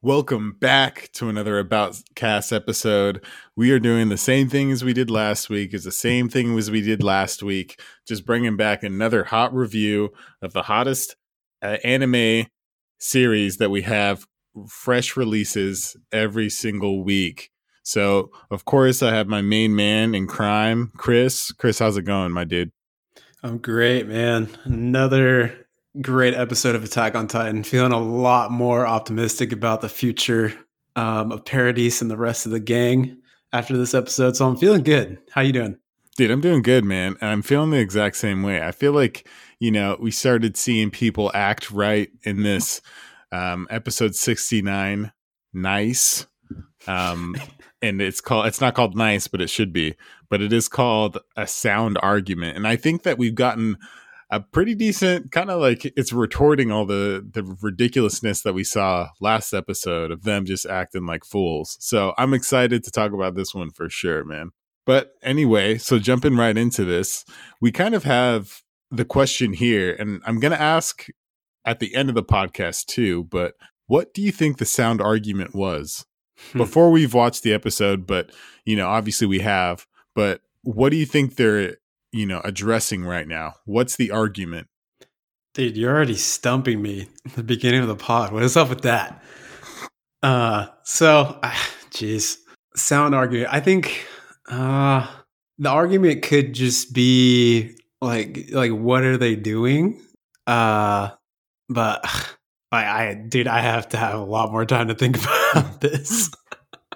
Welcome back to another About Cast episode. We are doing the same thing as we did last week. It's the same thing as we did last week. Just bringing back another hot review of the hottest uh, anime series that we have fresh releases every single week. So, of course, I have my main man in crime, Chris. Chris, how's it going, my dude? I'm great, man. Another great episode of Attack on Titan. Feeling a lot more optimistic about the future um, of Paradise and the rest of the gang after this episode. So I'm feeling good. How you doing? Dude, I'm doing good, man. And I'm feeling the exact same way. I feel like, you know, we started seeing people act right in this um, episode 69, Nice. Um, and it's called, it's not called Nice, but it should be. But it is called a sound argument. And I think that we've gotten a pretty decent kind of like it's retorting all the the ridiculousness that we saw last episode of them just acting like fools. So I'm excited to talk about this one for sure, man. But anyway, so jumping right into this, we kind of have the question here, and I'm going to ask at the end of the podcast too. But what do you think the sound argument was hmm. before we've watched the episode? But you know, obviously we have. But what do you think they're you know addressing right now? What's the argument? Dude, you're already stumping me at the beginning of the pod. What is up with that? Uh, so, jeez, sound argument. I think uh, the argument could just be like, like, what are they doing? Uh, but I, I, dude, I have to have a lot more time to think about this,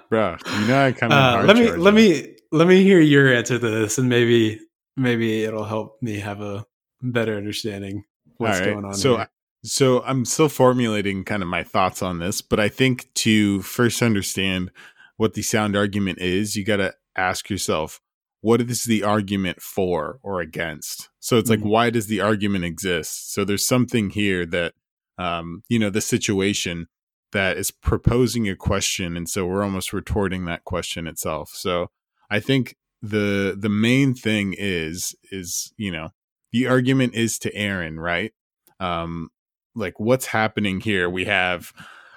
bro. You know, I kind of uh, let me, let me, let me hear your answer to this, and maybe maybe it'll help me have a better understanding what's right. going on. So, here. so I'm still formulating kind of my thoughts on this, but I think to first understand what the sound argument is, you got to ask yourself, what is the argument for or against? So it's mm-hmm. like, why does the argument exist? So there's something here that, um, you know, the situation that is proposing a question, and so we're almost retorting that question itself. So I think the the main thing is is you know the argument is to Eren, right? Um, like what's happening here? We have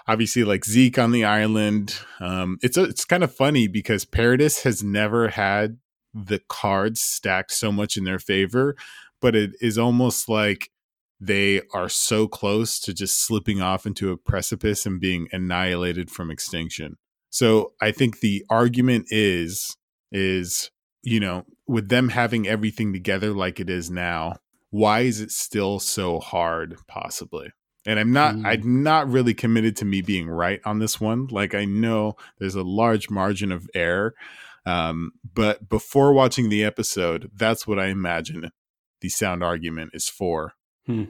obviously like Zeke on the island. Um, it's a, it's kind of funny because Paradis has never had the cards stacked so much in their favor, but it is almost like they are so close to just slipping off into a precipice and being annihilated from extinction. So I think the argument is is you know, with them having everything together like it is now, why is it still so hard possibly? And I'm not mm. I'm not really committed to me being right on this one. Like I know there's a large margin of error. Um, but before watching the episode, that's what I imagine the sound argument is for. Hmm.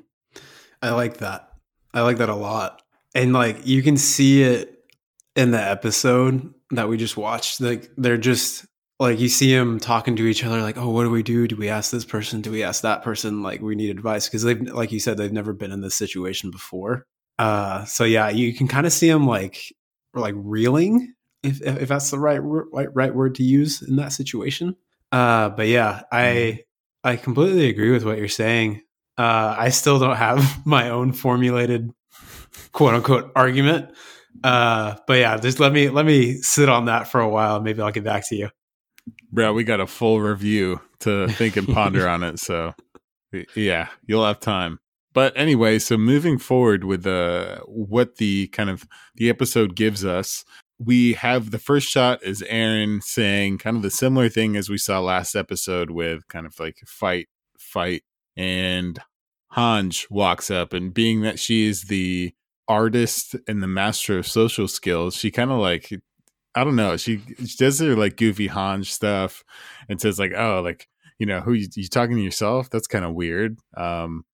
I like that. I like that a lot. And like you can see it in the episode that we just watched. Like they're just like you see them talking to each other like oh what do we do? Do we ask this person? Do we ask that person? Like we need advice. Because they've like you said they've never been in this situation before. Uh so yeah you can kind of see them like like reeling if if that's the right right, right word to use in that situation. Uh but yeah i mm-hmm. i completely agree with what you're saying. Uh i still don't have my own formulated quote unquote argument. Uh but yeah just let me let me sit on that for a while. Maybe i'll get back to you bro, we got a full review to think and ponder on it. So, yeah, you'll have time. But anyway, so moving forward with uh, what the kind of the episode gives us, we have the first shot is Eren saying kind of the similar thing as we saw last episode with kind of like fight, fight, and Hange walks up, and being that she is the artist and the master of social skills, she kind of like I don't know. She, she does her like goofy Hange stuff and says like, oh, like you know, who you, you talking to yourself? That's kind of weird. Um,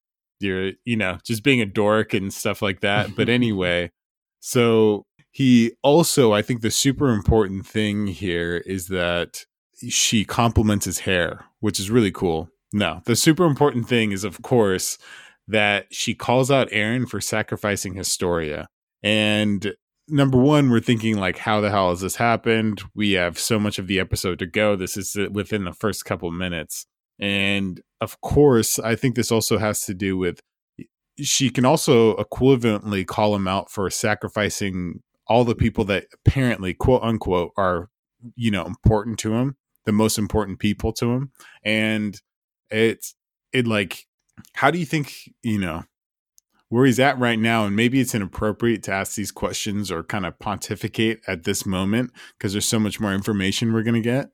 you're you know just being a dork and stuff like that. but anyway, so he also I think the super important thing here is that she compliments his hair, which is really cool. No, the super important thing is of course that she calls out Eren for sacrificing Historia. And number one, we're thinking like, how the hell has this happened? We have so much of the episode to go. This is uh, within the first couple minutes, and of course, I think this also has to do with she can also equivalently call him out for sacrificing all the people that apparently quote unquote are you know important to him the most important people to him and it's it like how do you think you know where he's at right now and maybe it's inappropriate to ask these questions or kind of pontificate at this moment because there's so much more information we're going to get.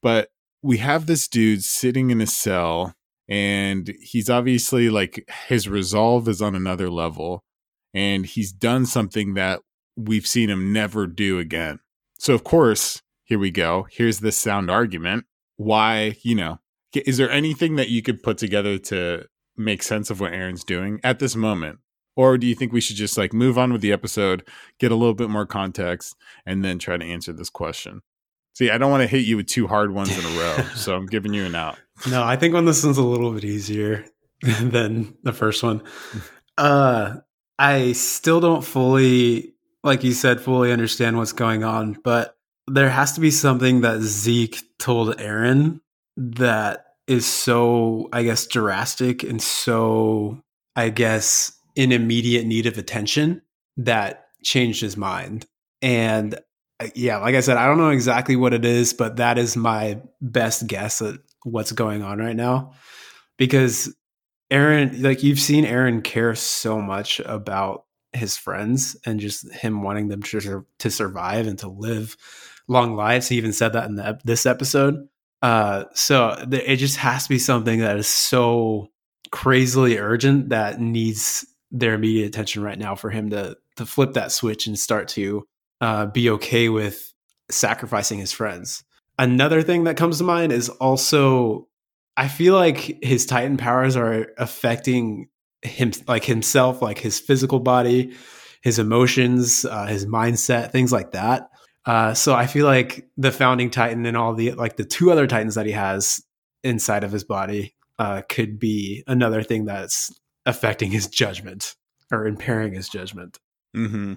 But we have this dude sitting in a cell and he's obviously like his resolve is on another level and he's done something that we've seen him never do again. So of course here we go. Here's this sound argument. Why you know is there anything that you could put together to make sense of what Eren's doing at this moment or do you think we should just like move on with the episode get a little bit more context and then try to answer this question See, I don't want to hit you with two hard ones in a row, so I'm giving you an out. No, I think when this one's a little bit easier than the first one. Uh, I still don't fully, like you said, fully understand what's going on, but there has to be something that Zeke told Eren that is so, I guess, drastic and so, I guess, in immediate need of attention that changed his mind. And uh, yeah, like I said, I don't know exactly what it is, but that is my best guess at what's going on right now. Because Eren, like you've seen Eren care so much about his friends and just him wanting them to to survive and to live long lives. He even said that in the, this episode. Uh, so it just has to be something that is so crazily urgent that needs their immediate attention right now for him to to flip that switch and start to uh, be okay with sacrificing his friends. Another thing that comes to mind is also I feel like his Titan powers are affecting him, like himself, like his physical body, his emotions, uh, his mindset, things like that. Uh, so I feel like the founding Titan and all the like the two other Titans that he has inside of his body uh, could be another thing that's affecting his judgment or impairing his judgment. Mm-hmm.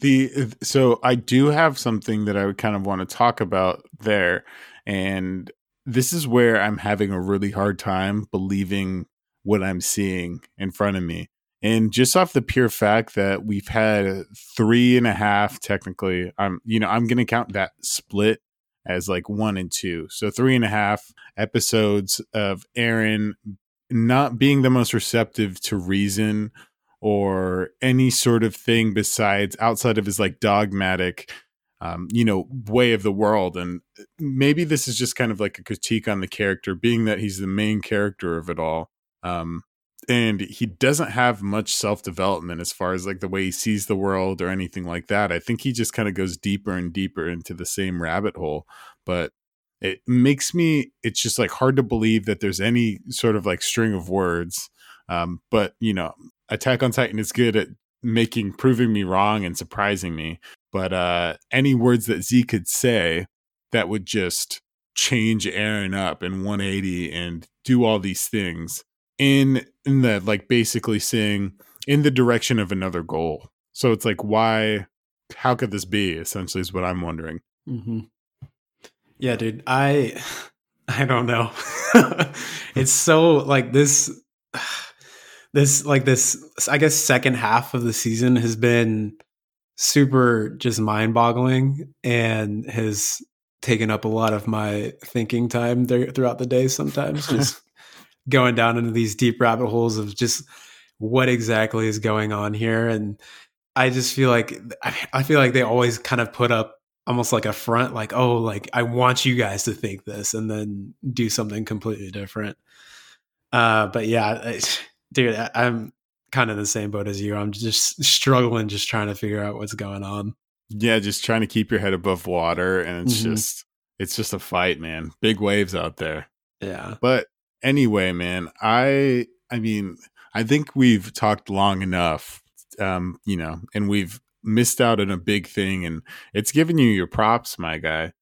The so I do have something that I would kind of want to talk about there, and this is where I'm having a really hard time believing what I'm seeing in front of me. And just off the pure fact that we've had three and a half, technically, I'm you know I'm going to count that split as like one and two, so three and a half episodes of Eren not being the most receptive to reason or any sort of thing besides outside of his like dogmatic um, you know way of the world. And uh, maybe this is just kind of like a critique on the character being that he's the main character of it all. Um, and he doesn't have much self-development as far as like the way he sees the world or anything like that i think he just kind of goes deeper and deeper into the same rabbit hole but it makes me it's just like hard to believe that there's any sort of like string of words um, but you know Attack on Titan is good at making proving me wrong and surprising me. But uh, any words that Z could say that would just change Eren up in 180 and do all these things in in the like basically saying in the direction of another goal. So it's like why how could this be essentially is what I'm wondering. Mm-hmm. Yeah, dude. I I don't know. it's so like this this like this I guess second half of the season has been super just mind boggling and has taken up a lot of my thinking time there throughout the day sometimes just going down into these deep rabbit holes of just what exactly is going on here and I just feel like I feel like they always kind of put up almost like a front like oh like I want you guys to think this and then do something completely different uh but yeah dude, I, I'm kind of the same boat as you. I'm just struggling, just trying to figure out what's going on. Yeah, just trying to keep your head above water, and it's mm-hmm. just it's just a fight, man. Big waves out there. Yeah. But anyway, man, I I mean, I think we've talked long enough, um, you know, and we've missed out on a big thing, and it's giving you your props, my guy,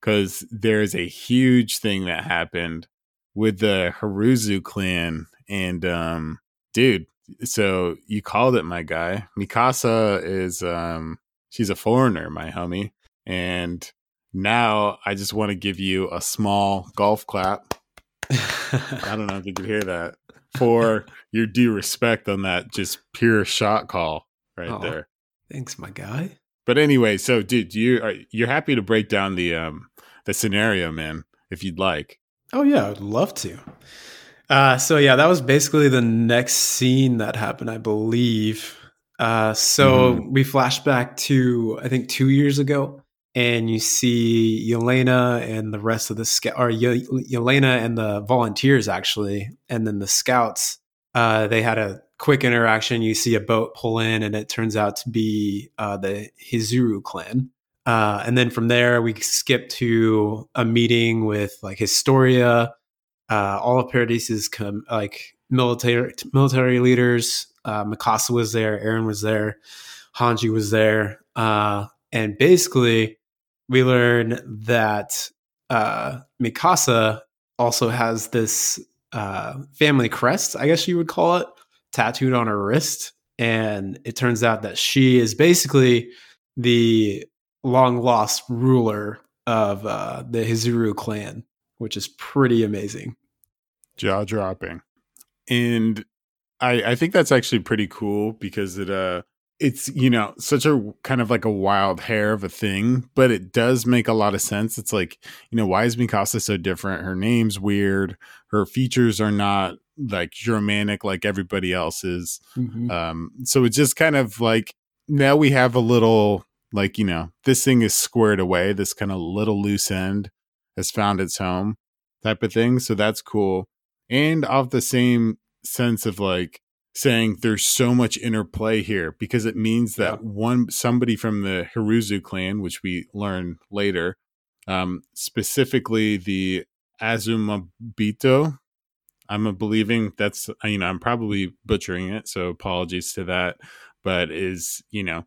because there's a huge thing that happened with the Haruzu clan and um, dude, so you called it, my guy. Mikasa is um, she's a foreigner, my homie, and now I just want to give you a small golf clap. I don't know if you could hear that. for your due respect on that just pure shot call right there. Thanks, my guy. But anyway, so dude, you are you're happy to break down the um the scenario, man, if you'd like. Oh yeah, I'd love to. Uh, so yeah, that was basically the next scene that happened, I believe. Uh, so we flash back to I think two years ago, and you see Yelena and the rest of the scout, or Ye- Yelena and the volunteers actually, and then the scouts. Uh, they had a quick interaction. You see a boat pull in, and it turns out to be uh, the Hizuru clan. Uh, and then from there, we skip to a meeting with like Historia, uh, all of Paradise's com- like military military leaders. Uh, Mikasa was there, Eren was there, Hange was there, uh, and basically we learn that uh, Mikasa also has this uh, family crest, I guess you would call it, tattooed on her wrist, and it turns out that she is basically the long lost ruler of uh, the Hizuru clan, which is pretty amazing. Jaw dropping. And I I think that's actually pretty cool because it uh it's you know such a kind of like a wild hair of a thing, but it does make a lot of sense. It's like, you know, why is Mikasa so different? Her name's weird. Her features are not like Germanic like everybody else's. Um, so it's just kind of like now we have a little like you know this thing is squared away. This kind of little loose end has found its home, type of thing. So that's cool, and off the same sense of like saying there's so much interplay here because it means that Yeah. one somebody from the Hiruzu clan, which we learn later, um, specifically the Azumabito. I'm a believing that's you know I'm probably butchering it, so apologies to that. But is you know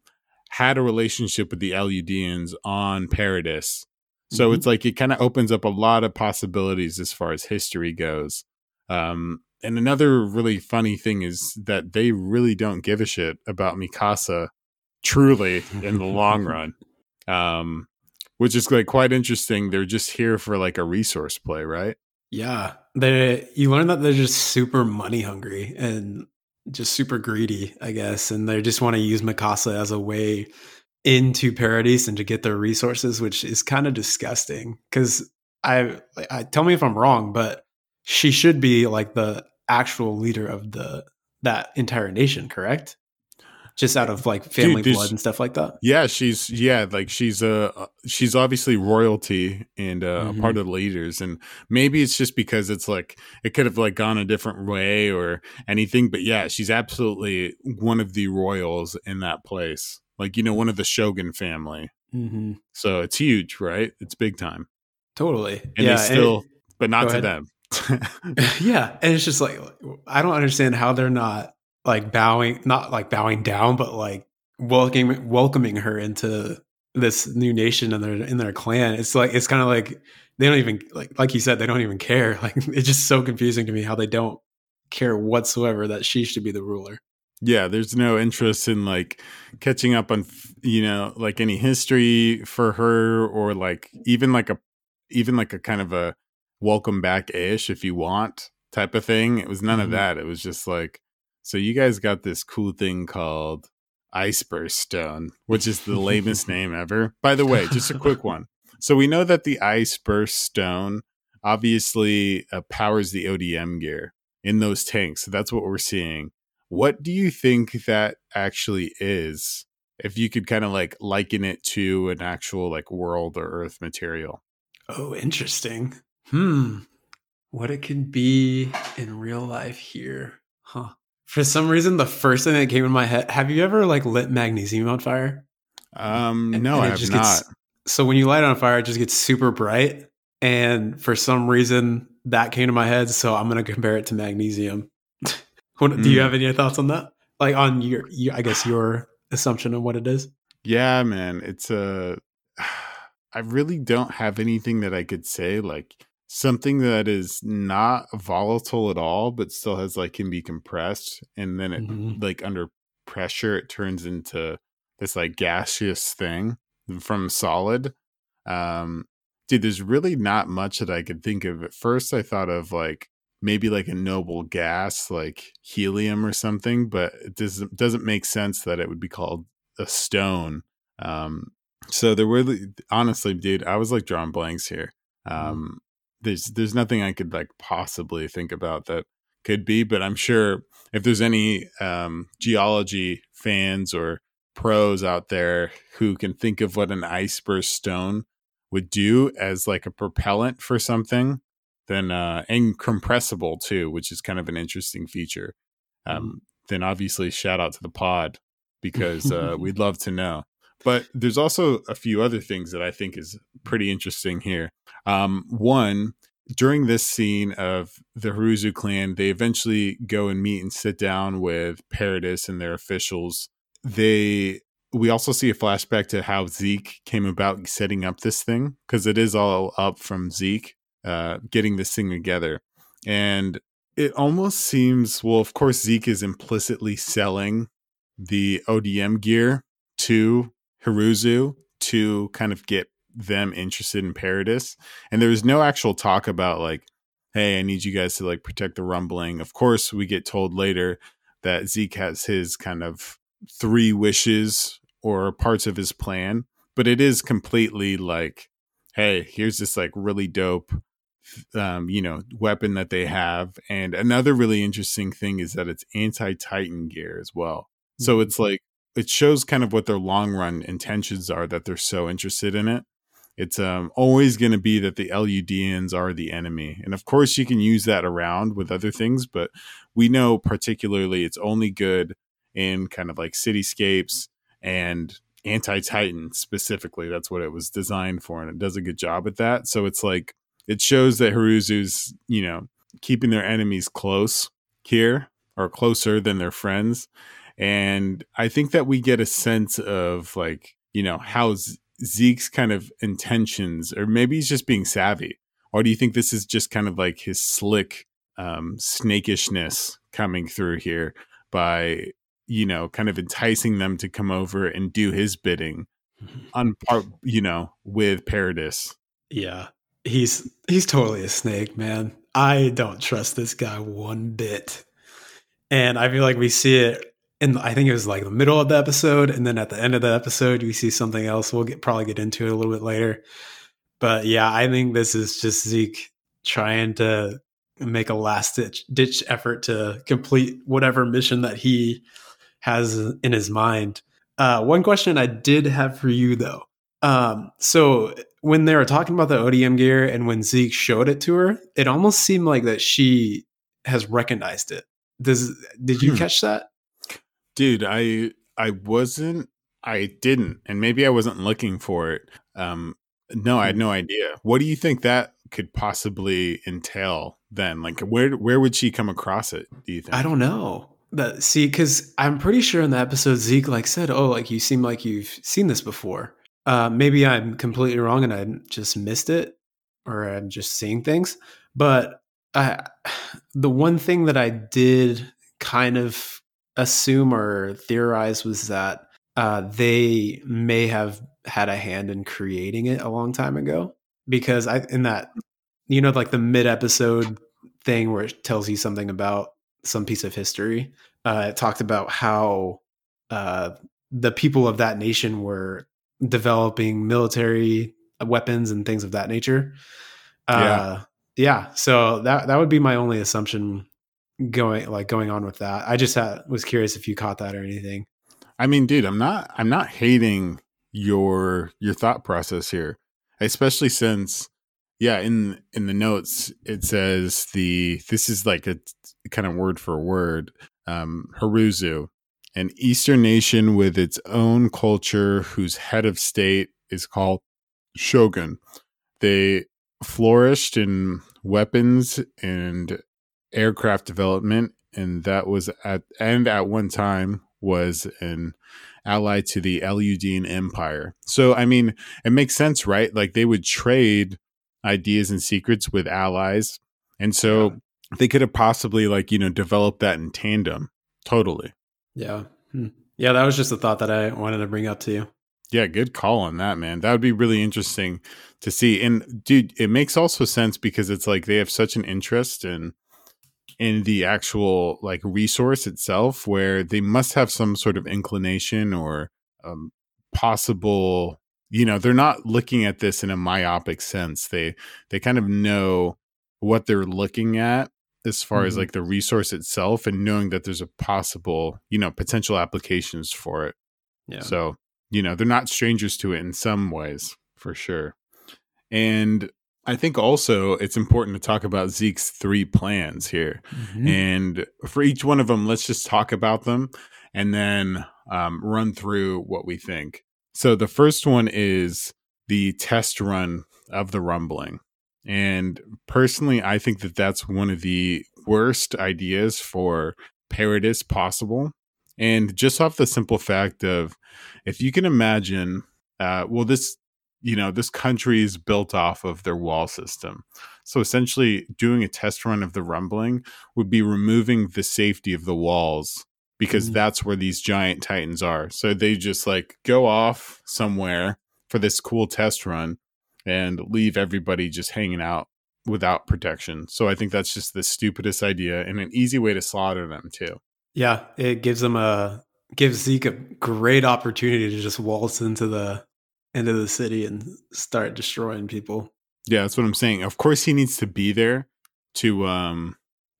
had a relationship with the Eldians on Paradis, so Mhm. it's like it kind of opens up a lot of possibilities as far as history goes. Um, and another really funny thing is that they really don't give a shit about Mikasa, truly in the long run. Um, which is like quite interesting. They're just here for like a resource play, right? Yeah, they you learn that they're just super money hungry and just super greedy, I guess, and they just want to use Mikasa as a way into Paradise and to get their resources, which is kind of disgusting. Because I, I tell me if I'm wrong, but she should be like the actual leader of the that entire nation, correct? Just out of like family there's- blood and stuff like that. Yeah, she's yeah, like she's uh she's obviously royalty and uh, Mhm. a part of the leaders, and maybe it's just because it's like it could have like gone a different way or anything, but yeah, she's absolutely one of the royals in that place, like you know, one of the Shogun family. Mm-hmm. So it's huge, right? It's big time, Totally. and yeah, they still, it- but not to ahead. them. yeah and it's just like i don't understand how they're not like bowing not like bowing down but like welcoming welcoming her into this new nation and their in their clan. It's like it's kind of like they don't even like like you said they don't even care. Like it's just so confusing to me how they don't care whatsoever that she should be the ruler. Yeah there's no interest in like catching up on you know like any history for her or like even like a even like a kind of a welcome back ish if you want type of thing. It was none of Mhm. that. It was just like so you guys got this cool thing called ice burst stone which is the lamest name ever. By the way just a quick one. So we know that the ice burst stone obviously uh, powers the odm gear in those tanks. So that's what we're seeing. What do you think that actually is? If you could kind of like liken it to an actual like world or earth material. Oh interesting hmm what it could be in real life here huh for some reason the first thing that came in my head have you ever like lit magnesium on fire um And- no and i have just not gets- so when you light it on fire, it just gets super bright. And for some reason, that came to my head. So I'm going to compare it to magnesium. what, Do you Mm. have any thoughts on that? Like on your, your, I guess your assumption of what it is. yeah man it's a i really don't have anything that i could say like something that is not volatile at all but still has like can be compressed and then it Mhm. like under pressure it turns into this like gaseous thing from solid um dude there's really not much that i could think of at first i thought of like maybe like a noble gas like helium or something, but it doesn't doesn't make sense that it would be called a stone. Um, so there were honestly, dude, I was like drawing blanks here. Mm-hmm. Um. There's there's nothing I could like possibly think about that could be, but I'm sure if there's any um, geology fans or pros out there who can think of what an ice burst stone would do as like a propellant for something, then uh, and compressible too, which is kind of an interesting feature. Um, mm. Then obviously shout out to the pod because uh, we'd love to know. But there's also a few other things that I think is pretty interesting here. Um, one, during this scene of the Haruzu clan, they eventually go and meet and sit down with Paradis and their officials. They we also see a flashback to how Zeke came about setting up this thing because it is all up from Zeke uh, getting this thing together, and it almost seems well. Of course, Zeke is implicitly selling the ODM gear to Haruzu to kind of get them interested in Paradis. And there was no actual talk about like, hey, I need you guys to like protect the rumbling. Of course, we get told later that Zeke has his kind of three wishes or parts of his plan, but it is completely like, hey, here's this like really dope um, you know, weapon that they have. And another really interesting thing is that it's anti Titan gear as well. So mm-hmm. it's like it shows kind of what their long run intentions are that they're so interested in it it's um, always going to be that the Eldians are the enemy. And of course, you can use that around with other things, but we know particularly it's only good in kind of like cityscapes and anti Titan specifically. That's what it was designed for, and it does a good job at that. So it's like it shows that Haruzu's, you know, keeping their enemies close here or closer than their friends. And I think that we get a sense of like, you know, how Zeke's kind of intentions, or maybe he's just being savvy? Or do you think this is just kind of like his slick um, snakishness coming through here by, you know, kind of enticing them to come over and do his bidding on part, you know, with Paradis? Yeah, he's he's totally a snake, man. I don't trust this guy one bit. And I feel like we see it and I think it was like the middle of the episode, and then at the end of the episode, we see something else. We'll get probably get into it a little bit later. But yeah, I think this is just Zeke trying to make a last ditch, ditch effort to complete whatever mission that he has in his mind. Uh, one question I did have for you though. Um, so when they were talking about the ODM gear and when Zeke showed it to her, it almost seemed like that she has recognized it. Does did you hmm. catch that? Dude i i wasn't i didn't and maybe i wasn't looking for it um no i had no idea. What do you think that could possibly entail then? Like where where would she come across it do you think? i don't know. That see because i'm pretty sure in the episode zeke like said oh like you seem like you've seen this before. Uh maybe i'm completely wrong and i just missed it or i'm just seeing things but i the one thing that i did kind of assume or theorize was that uh, they may have had a hand in creating it a long time ago because I in that you know like the mid episode thing where it tells you something about some piece of history. Uh, it talked about how uh, the people of that nation were developing military weapons and things of that nature. Uh, yeah. yeah. So that that would be my only assumption going like going on with that. I just had, was curious if you caught that or anything. I mean, dude, I'm not I'm not hating your your thought process here, especially since yeah, in in the notes it says the this is like a kind of word for word um Haruzu, an eastern nation with its own culture whose head of state is called shogun. They flourished in weapons and aircraft development, and that was at and at one time was an ally to the Eldian Empire. So I mean, it makes sense, right? Like they would trade ideas and secrets with allies, and so yeah. they could have possibly like you know developed that in tandem. Totally. Yeah. Hmm. Yeah, that was just a thought that I wanted to bring up to you. Yeah, good call on that, man. That would be really interesting to see. And dude, it makes also sense because it's like they have such an interest in in the actual like resource itself where they must have some sort of inclination or um, possible you know they're not looking at this in a myopic sense. They they kind of know what they're looking at as far mm-hmm. as like the resource itself and knowing that there's a possible you know potential applications for it. Yeah. So you know they're not strangers to it in some ways for sure. And I think also it's important to talk about Zeke's three plans here. Mm-hmm. And for each one of them, let's just talk about them and then um, run through what we think. So the first one is the test run of the rumbling. And personally, I think that that's one of the worst ideas for Paradis possible. And just off the simple fact of if you can imagine, uh, well, this you know, this country is built off of their wall system. So essentially, doing a test run of the rumbling would be removing the safety of the walls because mm-hmm. that's where these giant titans are. So they just like go off somewhere for this cool test run and leave everybody just hanging out without protection. So I think that's just the stupidest idea and an easy way to slaughter them too. Yeah, it gives them a gives Zeke a great opportunity to just waltz into the into the city and start destroying people. Yeah, that's what I'm saying. Of course, he needs to be there to, um,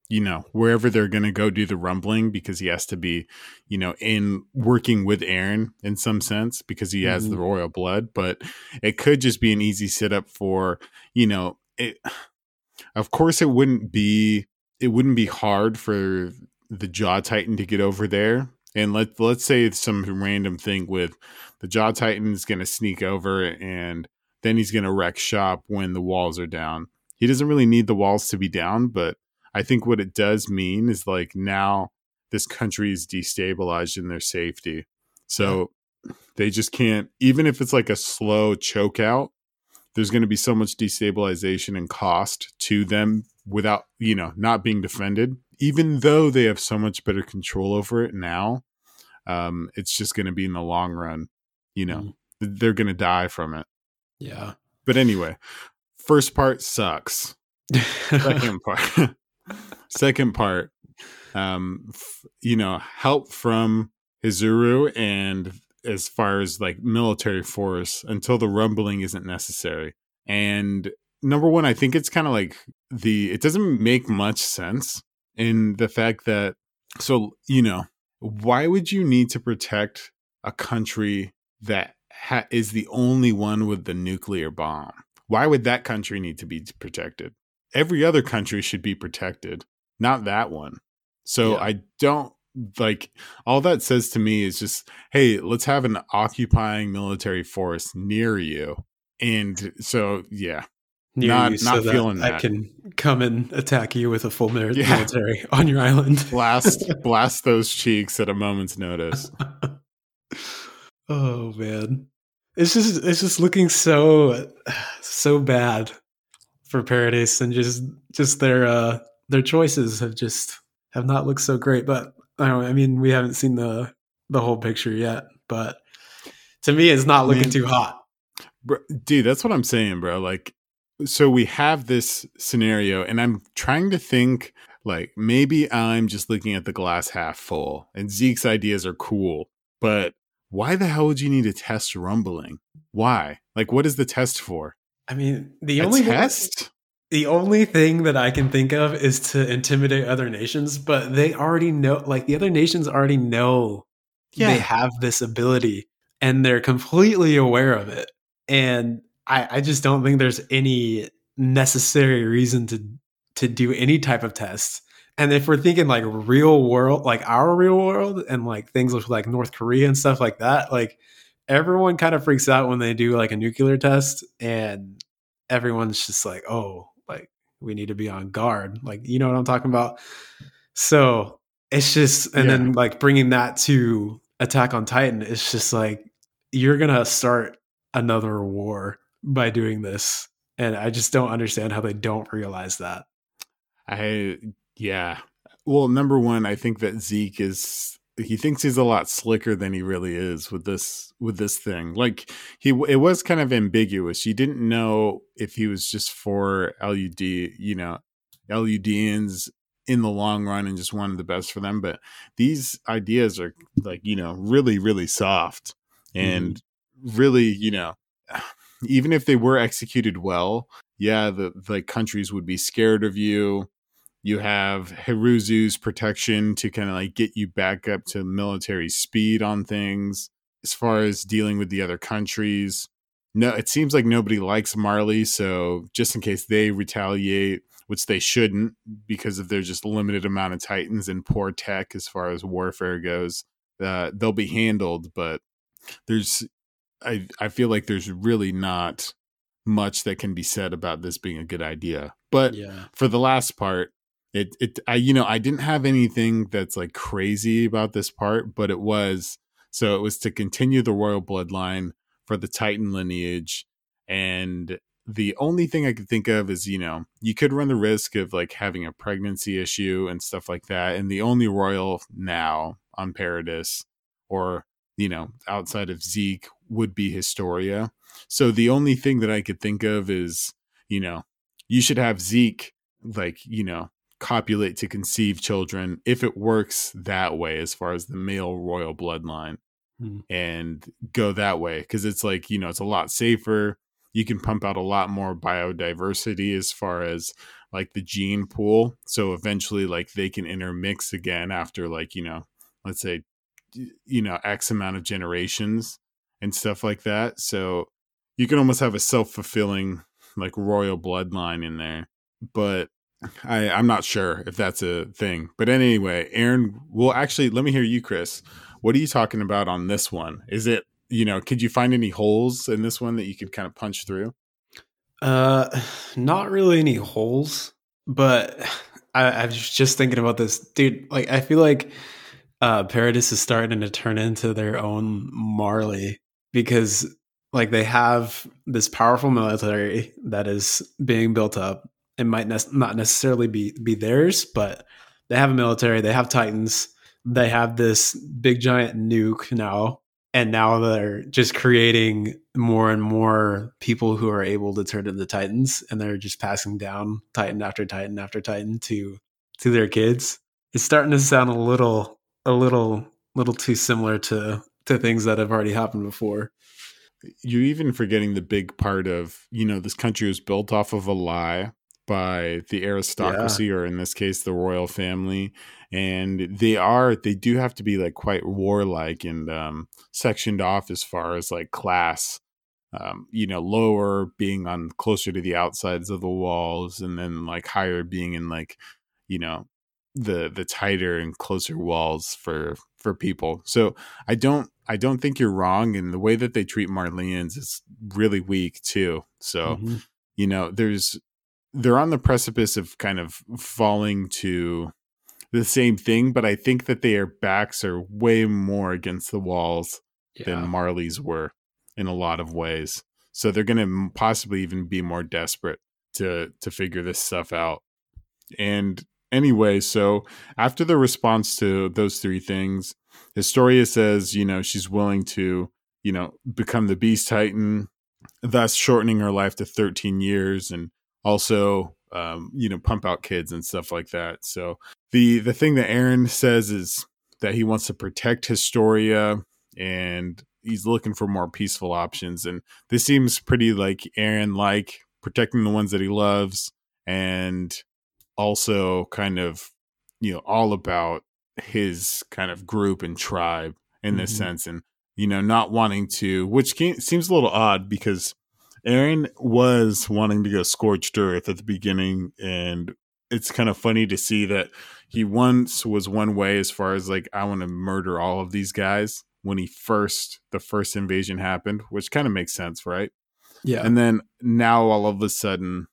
you know, wherever they're going to go do the rumbling because he has to be, you know, in working with Eren in some sense because he has mm-hmm. the royal blood. But it could just be an easy setup for, you know, it. Of course, it wouldn't be it wouldn't be hard for the Jaw Titan to get over there. And let let's say some random thing with the Jaw Titan is going to sneak over and then he's going to wreck shop when the walls are down. He doesn't really need the walls to be down, but I think what it does mean is like now this country is destabilized in their safety. So yeah. they just can't, even if it's like a slow choke out, there's going to be so much destabilization and cost to them without, you know, not being defended. Even though they have so much better control over it now, um, it's just going to be in the long run you know mm. they're gonna die from it. Yeah. But anyway first part sucks. Second part second part um f- you know help from Hizuru and as far as like military force until the rumbling isn't necessary. And number one i think it's kind of like the it doesn't make much sense in the fact that so you know why would you need to protect a country that ha- is the only one with the nuclear bomb. Why would that country need to be protected? Every other country should be protected, not that one. So yeah. I don't like all that says to me is just, hey, let's have an occupying military force near you. And so, yeah, near not, you not feeling that, that. I can come and attack you with a full military yeah. on your island. blast, blast those cheeks at a moment's notice. Oh man. It's just it's just looking so so bad for Paradise and just just their uh their choices have just have not looked so great. But I don't I mean we haven't seen the the whole picture yet, but to me it's not looking Man, too hot. Bro, dude, that's what I'm saying, bro. Like so we have this scenario and I'm trying to think like maybe I'm just looking at the glass half full and Zeke's ideas are cool, but why the hell would you need a test rumbling? Why? Like, what is the test for? I mean, the a only test. the only thing that I can think of is to intimidate other nations, but they already know. Like the other nations already know yeah. they have this ability, and they're completely aware of it. And I, I just don't think there's any necessary reason to to do any type of test and if we're thinking like real world, like our real world and like things like North Korea and stuff like that, like everyone kind of freaks out when they do like a nuclear test and everyone's just like, oh, like we need to be on guard. Like, you know what I'm talking about? So it's just, and yeah. then like bringing that to Attack on Titan, it's just like, you're going to start another war by doing this. And I just don't understand how they don't realize that. I yeah. Well, number one, I think that Zeke is he thinks he's a lot slicker than he really is with this with this thing. Like he it was kind of ambiguous. You didn't know if he was just for LUD, you know, LUDians in the long run and just wanted the best for them. But these ideas are like, you know, really, really soft and mm-hmm. really, you know, even if they were executed well, yeah, the like countries would be scared of you. You have Hiruzu's protection to kind of like get you back up to military speed on things. As far as dealing with the other countries, no, it seems like nobody likes Marley. So just in case they retaliate, which they shouldn't because of their just limited amount of Titans and poor tech as far as warfare goes, uh, they'll be handled. But there's, I I feel like there's really not much that can be said about this being a good idea. But yeah. for the last part, it it I you know I didn't have anything that's like crazy about this part, but it was so it was to continue the royal bloodline for the Titan lineage, and the only thing I could think of is you know you could run the risk of like having a pregnancy issue and stuff like that, and the only royal now on Paradis or you know outside of Zeke would be Historia. So the only thing that I could think of is you know you should have Zeke like you know copulate to conceive children if it works that way as far as the male royal bloodline mm. and go that way because it's like you know it's a lot safer you can pump out a lot more biodiversity as far as like the gene pool so eventually like they can intermix again after like you know let's say you know x amount of generations and stuff like that so you can almost have a self-fulfilling like royal bloodline in there but I, I'm not sure if that's a thing. But anyway, Eren, well, actually, let me hear you, Chris. What are you talking about on this one? Is it, you know, could you find any holes in this one that you could kind of punch through? Uh, not really any holes, but I, I was just thinking about this, dude. Like, I feel like uh, Paradis is starting to turn into their own Marley because, like, they have this powerful military that is being built up it might ne- not necessarily be be theirs, but they have a military, they have Titans, they have this big giant nuke now, and now they're just creating more and more people who are able to turn into Titans, and they're just passing down Titan after Titan after Titan to to their kids. It's starting to sound a little a little little too similar to to things that have already happened before. You're even forgetting the big part of you know this country was built off of a lie by the aristocracy yeah. or in this case the royal family. And they are they do have to be like quite warlike and um sectioned off as far as like class um you know lower being on closer to the outsides of the walls and then like higher being in like you know the the tighter and closer walls for for people. So i don't i don't think you're wrong and the way that they treat marleyans is really weak too so mm-hmm. you know there's they're on the precipice of kind of falling to the same thing, but I think that their backs are way more against the walls yeah. than Marley's were in a lot of ways. So they're going to possibly even be more desperate to to figure this stuff out. And anyway, so after the response to those three things, Historia says, you know, she's willing to, you know, become the Beast Titan, thus shortening her life to 13 years and also um, you know pump out kids and stuff like that. So the the thing that Eren says is that he wants to protect historia and he's looking for more peaceful options. And this seems pretty like Eren like protecting the ones that he loves and also kind of you know all about his kind of group and tribe in this mm-hmm. sense and you know not wanting to which seems a little odd because Eren was wanting to go scorched earth at the beginning, and it's kind of funny to see that he once was one way as far as like I want to murder all of these guys when he first the first invasion happened, which kind of makes sense, right? Yeah. And then now all of a sudden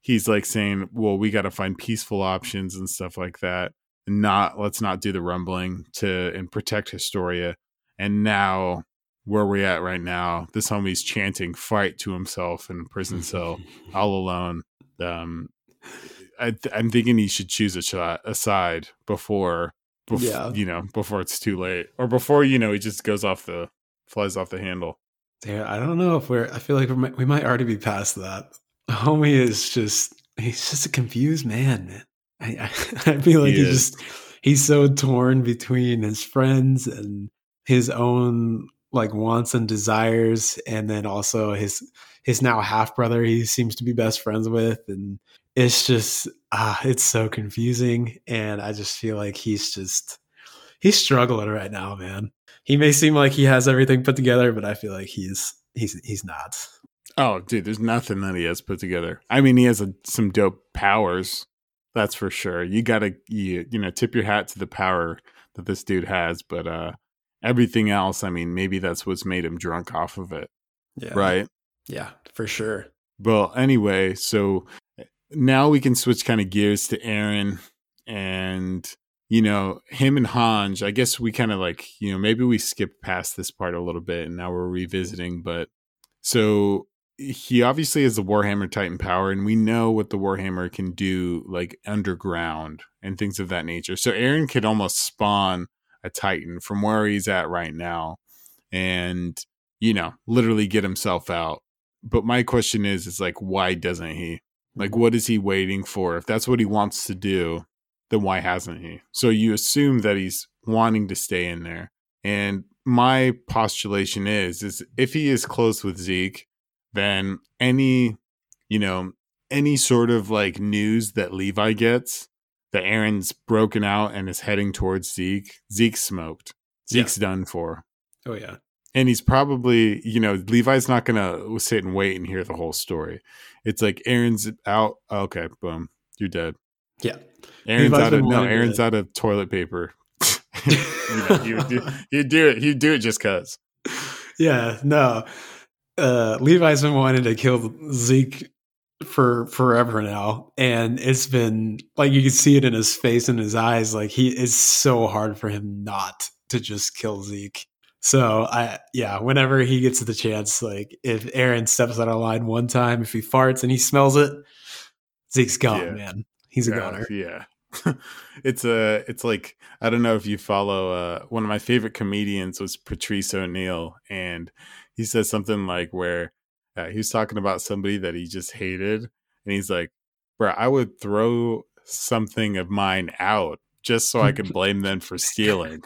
he's like saying, "Well, we got to find peaceful options and stuff like that. Not let's not do the rumbling to and protect Historia." And now where we're at right now, this homie's chanting "fight" to himself in prison cell, all alone. Um, I, am thinking he should choose a shot aside before, before, yeah. you know, before it's too late, or before you know he just goes off the flies off the handle. Yeah, I don't know if we're. I feel like we might, we might already be past that. Homie is just he's just a confused man, man. I, I, I feel like he, he just he's so torn between his friends and his own like wants and desires and then also his his now half brother he seems to be best friends with and it's just ah it's so confusing and i just feel like he's just he's struggling right now man. He may seem like he has everything put together but i feel like he's he's he's not oh dude there's nothing that he has put together i mean he has a, some dope powers that's for sure you gotta you, you know tip your hat to the power that this dude has but uh everything else, I mean, maybe that's what's made him drunk off of it. Yeah. Right. Yeah, for sure. Well, anyway, so now we can switch kind of gears to Eren and you know, him and Hange, I guess we kind of like, you know, maybe we skipped past this part a little bit and now we're revisiting, but so he obviously has the Warhammer Titan power, and we know what the Warhammer can do, like underground and things of that nature. So Eren could almost spawn a Titan from where he's at right now and, you know, literally get himself out. But my question is, is like, why doesn't he? Like, mm-hmm. what is he waiting for? If that's what he wants to do, then why hasn't he? So you assume that he's wanting to stay in there. And my postulation is, is if he is close with Zeke, then any, you know, any sort of like news that Levi gets that Eren's broken out and is heading towards Zeke. Zeke's smoked. Zeke's yeah. done for. Oh yeah. And he's probably, you know, Levi's not gonna sit and wait and hear the whole story. It's like Eren's out. Okay, boom, you're dead. Yeah. Eren's Levi's out of no. Eren's out of toilet paper. you know, you do it. You do it just cause. Yeah. No. Uh, Levi's been wanting to kill Zeke for forever now and it's been like you can see it in his face and his eyes like he is so hard for him not to just kill Zeke. So I yeah, whenever he gets the chance, like if Eren steps out of line one time, if he farts and he smells it, Zeke's gone, yeah. man. He's a yeah, goner. Yeah. it's a it's like I don't know if you follow uh one of my favorite comedians was Patrice O'Neal and he says something like where uh, he was talking about somebody that he just hated, and he's like, "Bro, I would throw something of mine out just so I could blame them for stealing."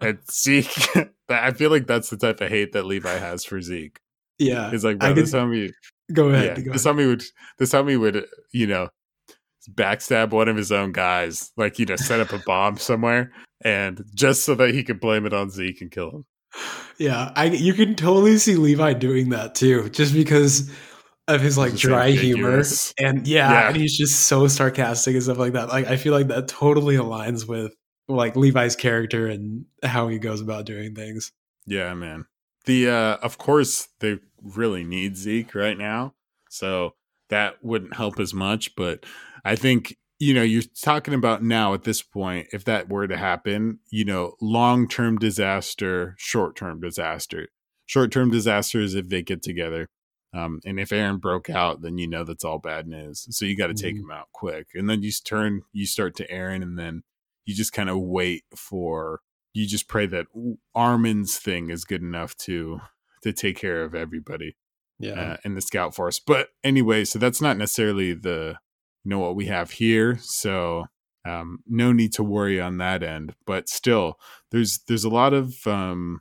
and Zeke, I feel like that's the type of hate that Levi has for Zeke. Yeah, he's like, "Bro, this homie." Go ahead. Yeah, go this homie would. This homie would. You know, backstab one of his own guys, like you know, set up a bomb somewhere, and just so that he could blame it on Zeke and kill him. Yeah, I you can totally see Levi doing that too, just because of his like dry humor and yeah, yeah, and he's just so sarcastic and stuff like that. Like I feel like that totally aligns with like Levi's character and how he goes about doing things. Yeah, man. The uh of course they really need Zeke right now. So that wouldn't help as much, but I think you know, you're talking about now at this point, if that were to happen, you know, long term disaster, short term disaster. Short term disaster is if they get together. Um, and if Eren broke out, then you know that's all bad news. So you got to take mm-hmm. him out quick. And then you turn, you start to Eren and then you just kind of wait for, you just pray that Armin's thing is good enough to to take care of everybody yeah uh, in the scout force but anyway so that's not necessarily the know what we have here. So um, no need to worry on that end. But still, there's there's a lot of um,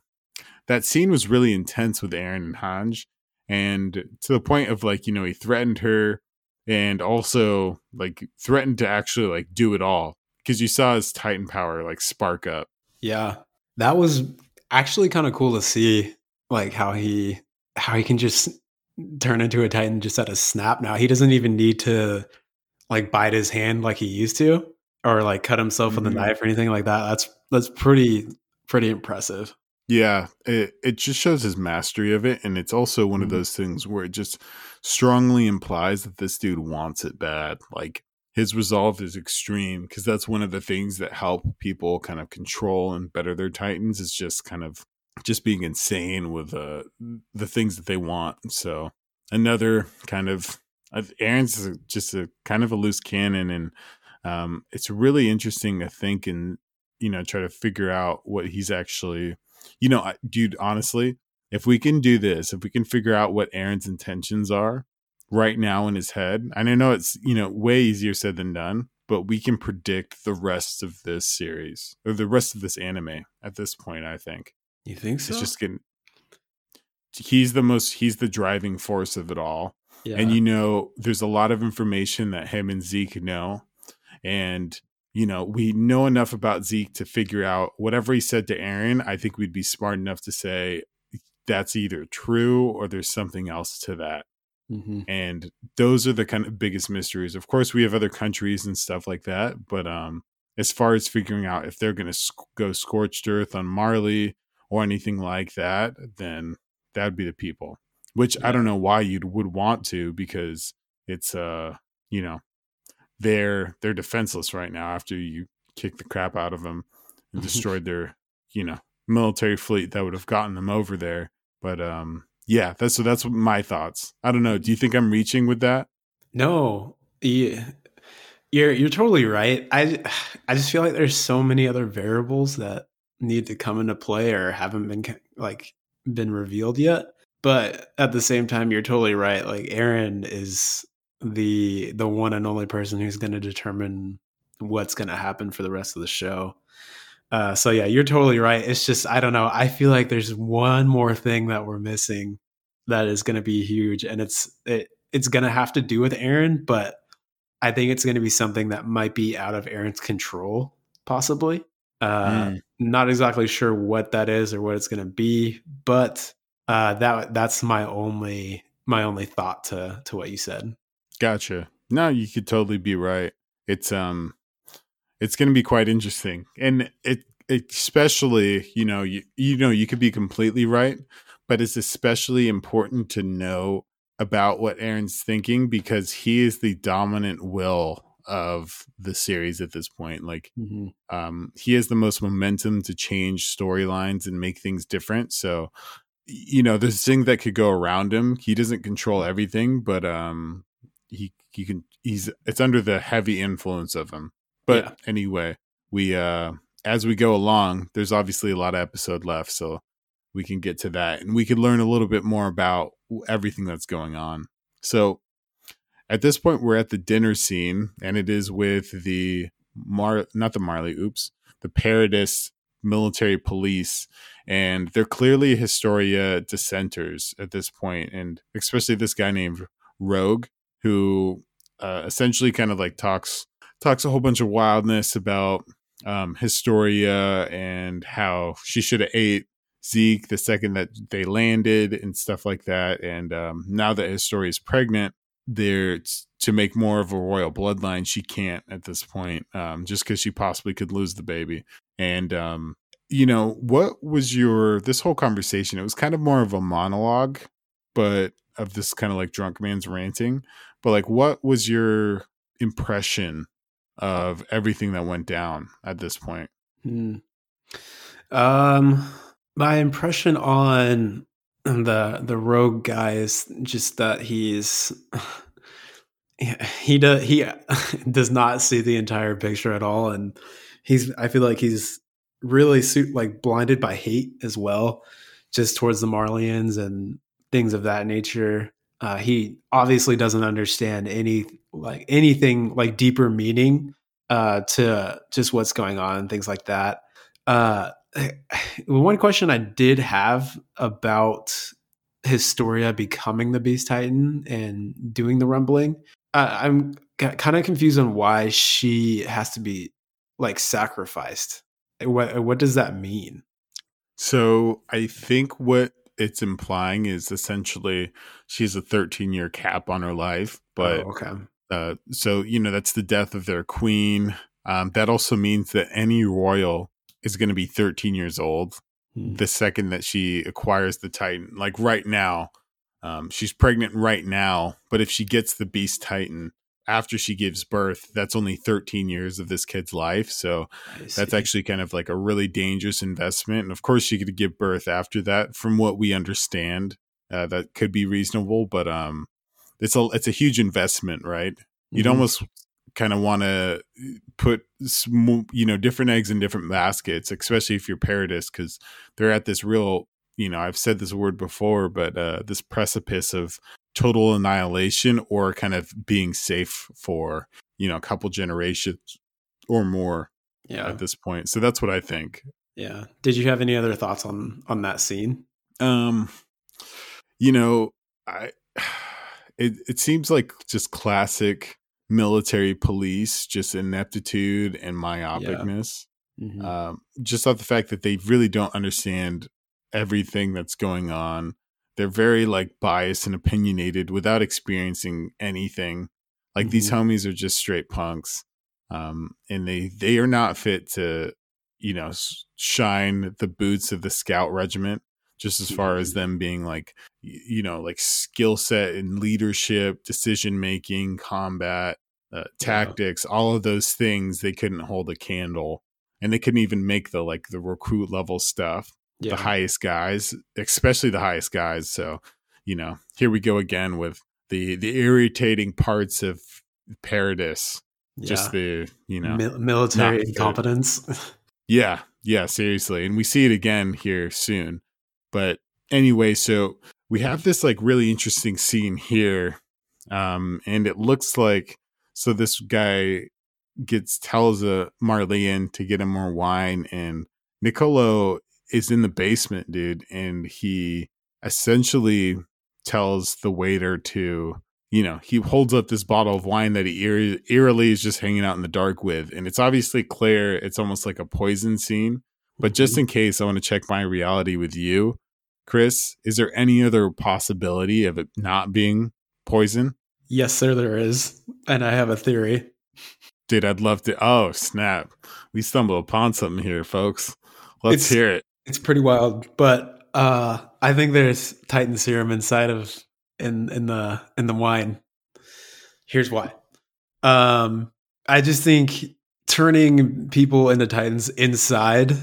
that scene was really intense with Eren and Hange, and to the point of like you know he threatened her, and also like threatened to actually like do it all because you saw his Titan power like spark up. Yeah, that was actually kind of cool to see, like how he how he can just turn into a Titan just at a snap. Now he doesn't even need to like bite his hand like he used to or like cut himself mm-hmm. with a mm-hmm. knife or anything like that. That's that's pretty pretty impressive. Yeah, it it just shows his mastery of it and it's also one mm-hmm. of those things where it just strongly implies that this dude wants it bad. Like his resolve is extreme because that's one of the things that help people kind of control and better their titans is just kind of just being insane with uh, the things that they want. So another kind of Eren's just a kind of a loose cannon, and um, it's really interesting to think and you know try to figure out what he's actually. You know, dude, honestly, if we can do this, if we can figure out what Eren's intentions are right now in his head, and I know it's you know way easier said than done, but we can predict the rest of this series or the rest of this anime at this point. I think You think so? it's just getting. He's the most. He's the driving force of it all, yeah. and you know, there's a lot of information that him and Zeke know, and you know, we know enough about Zeke to figure out whatever he said to Eren. I think we'd be smart enough to say that's either true or there's something else to that. Mhm. And those are the kind of biggest mysteries. Of course, we have other countries and stuff like that, but um, as far as figuring out if they're going to sc- go scorched earth on Marley or anything like that, then that would be the people. Which I don't know why you would want to because it's uh, you know, they're they're defenseless right now after you kick the crap out of them and destroyed their you know military fleet that would have gotten them over there. But um, yeah, that's so that's my thoughts. I don't know. Do you think I'm reaching with that? No, you, you're you're totally right. I I just feel like there's so many other variables that need to come into play or haven't been like been revealed yet. But at the same time, you're totally right. Like Eren is the the one and only person who's going to determine what's going to happen for the rest of the show. Uh, so yeah, you're totally right. It's just I don't know. I feel like there's one more thing that we're missing that is going to be huge, and it's it, it's going to have to do with Eren, but I think it's going to be something that might be out of Eren's control, possibly. Uh, Mm. Not exactly sure what that is or what it's going to be, but uh, that that's my only my only thought to to what you said. Gotcha. No, you could totally be right. It's um it's going to be quite interesting. And it especially, you know, you you know, you could be completely right, but it's especially important to know about what Eren's thinking because he is the dominant will of the series at this point. Like um he has the most momentum to change storylines and make things different. So you know, there's things that could go around him. He doesn't control everything, but um he he can he's it's under the heavy influence of him. But Yeah. anyway, we uh as we go along, there's obviously a lot of episode left, so we can get to that and we could learn a little bit more about everything that's going on. So at this point we're at the dinner scene and it is with the Mar not the Marley, oops, the Paradis military police and they're clearly Historia dissenters at this point and especially this guy named Rogue who uh, essentially kind of like talks talks a whole bunch of wildness about um, Historia and how she should have ate Zeke the second that they landed and stuff like that. And um, now that Historia is pregnant, there to make more of a royal bloodline, she can't at this point, um, just because she possibly could lose the baby. And um, you know, what was your this whole conversation? It was kind of more of a monologue, but of this kind of like drunk man's ranting. But like, what was your impression of everything that went down at this point? Hmm. Um, my impression on the the rogue guy is just that he's he does he does not see the entire picture at all, and he's I feel like he's really su- like blinded by hate as well, just towards the Marleyans and things of that nature. Uh, he obviously doesn't understand any like anything like deeper meaning uh, to just what's going on and things like that. Uh, one question I did have about Historia becoming the Beast Titan and doing the rumbling, uh, I'm kind of confused on why she has to be like sacrificed. What what does that mean? So I think what it's implying is essentially she's a 13 year cap on her life, but oh, okay, uh, so you know that's the death of their queen. Um, that also means that any royal is going to be 13 years old Hmm. the second that she acquires the Titan. Like right now, um, she's pregnant right now, but if she gets the Beast Titan after she gives birth, that's only 13 years of this kid's life. So that's actually kind of like a really dangerous investment. And of course, she could give birth after that, from what we understand. Uh, that could be reasonable, but um, it's a it's a huge investment, right? You'd Mhm. almost kind of want to put you know different eggs in different baskets, especially if you're Paradis, because they're at this real you know I've said this word before, but uh, this precipice of total annihilation or kind of being safe for you know a couple generations or more Yeah. at this point. So that's what I think. Yeah. Did you have any other thoughts on on that scene? Um, you know, I it it seems like just classic military police, just ineptitude and myopicness. Mhm. Um, just off the fact that they really don't understand everything that's going on. They're very like biased and opinionated without experiencing anything. Like these Mhm. homies are just straight punks, um, and they they are not fit to, you know, shine the boots of the scout regiment. Just as far as them being like, you know, like skill set and leadership, decision making, combat, uh, tactics, all of those things, they couldn't hold a candle, and they couldn't even make the like the recruit level stuff yeah. the highest guys, especially the highest guys. So, you know, here we go again with the the irritating parts of Paradis. Just the you know, Mil- military incompetence. yeah, yeah, seriously, and we see it again here soon. But anyway, so we have this like really interesting scene here, um, and it looks like so this guy gets tells a Marleyan to get him more wine, and Nicolo is in the basement, dude, and he essentially tells the waiter to, you know, he holds up this bottle of wine that he eer- eerily is just hanging out in the dark with, and it's obviously clear it's almost like a poison scene. But just mm-hmm. in case, I want to check my reality with you, Chris. Is there any other possibility of it not being poison? yes, sir, there is, and I have a theory. Dude, I'd love to. Oh, snap. We stumbled upon something here, folks. Let's It's- hear it. It's pretty wild, but uh, I think there's Titan serum inside of in in the in the wine. Here's why. Um, I just think turning people into Titans inside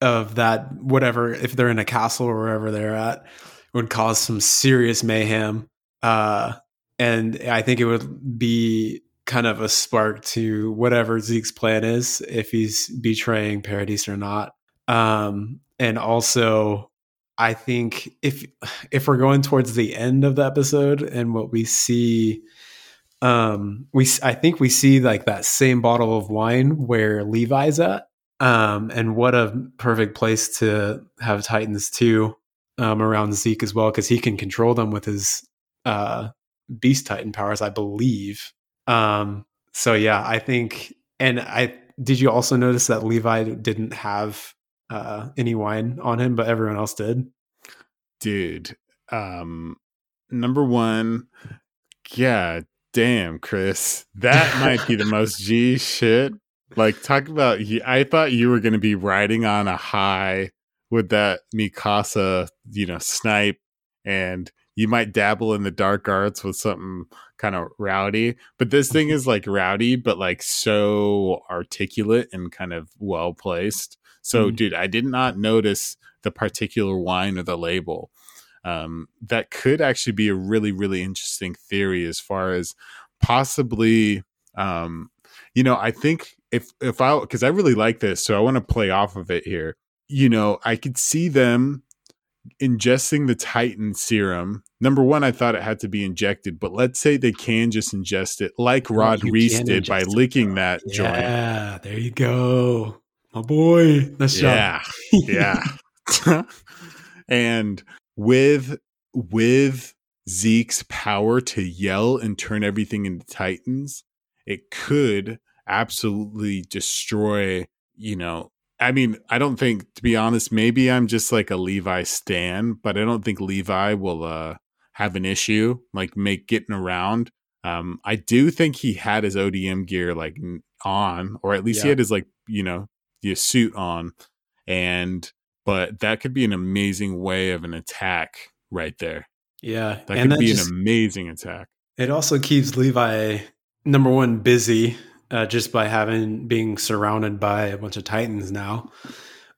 of that whatever if they're in a castle or wherever they're at would cause some serious mayhem. Uh, and I think it would be kind of a spark to whatever Zeke's plan is if he's betraying Paradis or not. Um, and also I think if if we're going towards the end of the episode and what we see um we I think we see like that same bottle of wine where Levi's at um and what a perfect place to have Titans too um around Zeke as well cuz he can control them with his uh beast titan powers I believe. Um so yeah I think and I did you also notice that Levi didn't have uh any wine on him but everyone else did Dude, um, number one, yeah, damn, Chris. That might be the most G shit. Like, talk about, I thought you were going to be riding on a high with that Mikasa, you know, snipe, and you might dabble in the dark arts with something kind of rowdy. But this thing is like rowdy, but like so articulate and kind of well placed. So, Mm. dude, I did not notice the particular wine or the label. Um, that could actually be a really, really interesting theory as far as possibly, um, you know, I think if if I because I really like this, so I want to play off of it here. You know, I could see them ingesting the Titan serum. Number one, I thought it had to be injected, but let's say they can just ingest it like Rod you Reiss did by ingest it, licking that joint. yeah there you go my boy job Yeah, yeah. and with with Zeke's power to yell and turn everything into titans, it could absolutely destroy, you know, I mean, I don't think to be honest, maybe I'm just like a Levi stan, but I don't think Levi will uh have an issue like make getting around. Um I do think he had his ODM gear like on or at least he had his like, you know, the suit on and but that could be an amazing way of an attack right there. yeah That and could that be just- an amazing attack. it also keeps levi number one busy uh, just by having being surrounded by a bunch of titans now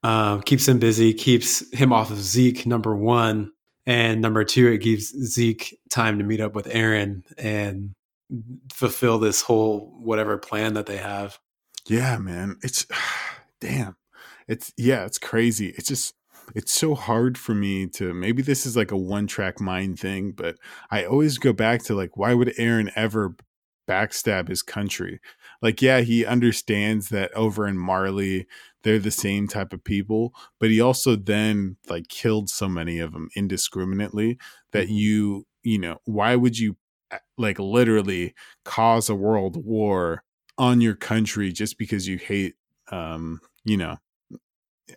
um, keeps him busy keeps him off of zeke number one and number two it gives zeke time to meet up with Eren and fulfill this whole whatever plan that they have Yeah, man. It's damn. It's yeah, it's crazy. It's just it's so hard for me to maybe this is like a one track mind thing, but I always go back to like why would Eren ever backstab his country. Like, yeah, he understands that over in Marley, they're the same type of people, but he also then like killed so many of them indiscriminately that Mm-hmm. you, you know, why would you uh, like literally cause a world war on your country just because you hate, um, you know,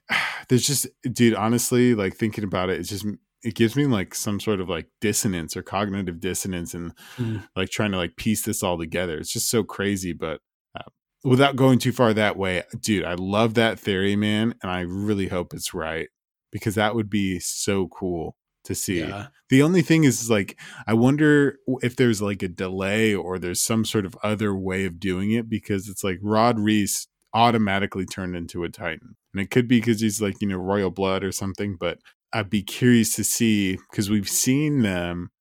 there's just, dude, honestly, like thinking about it, it's just, it gives me like some sort of like dissonance or cognitive dissonance and Mm. like trying to like piece this all together. It's just so crazy, but uh, without going too far that way, dude, I love that theory, man, and I really hope it's right because that would be so cool to see. Yeah. The only thing is like I wonder if there's like a delay or there's some sort of other way of doing it because it's like Rod Reiss automatically turned into a Titan. And it could be because he's like, you know, royal blood or something, but I'd be curious to see because we've seen them,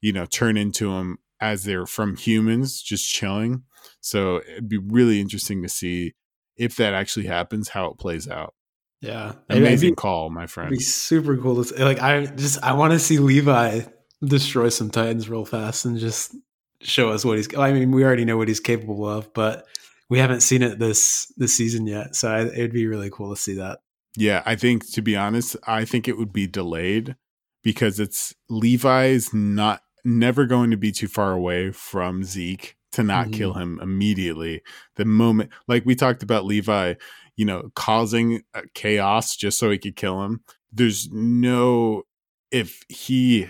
you know, turn into them as they're from humans just chilling. So it'd be really interesting to see if that actually happens, how it plays out. Yeah. Amazing be- call, my It'd friend. be super cool to. Like I just I want to see Levi destroy some Titans real fast and just show us what he's. I mean, we already know what he's capable of, but we haven't seen it this this season yet. So I, it'd be really cool to see that. Yeah, I think to be honest, I think it would be delayed because it's Levi's not never going to be too far away from Zeke to not Mhm. kill him immediately. The moment, like we talked about Levi, you know, causing uh, chaos just so he could kill him. There's no if he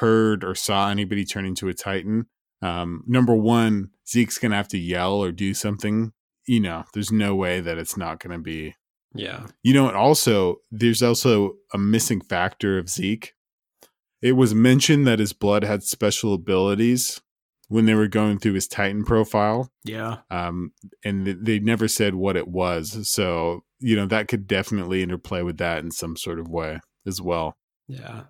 heard or saw anybody turn into a Titan. Um, number one, Zeke's gonna have to yell or do something. You know, there's no way that it's not gonna be Yeah. you know, and also there's also a missing factor of Zeke. It was mentioned that his blood had special abilities when they were going through his Titan profile, Yeah. um, and th- they never said what it was. So you know that could definitely interplay with that in some sort of way as well. Yeah.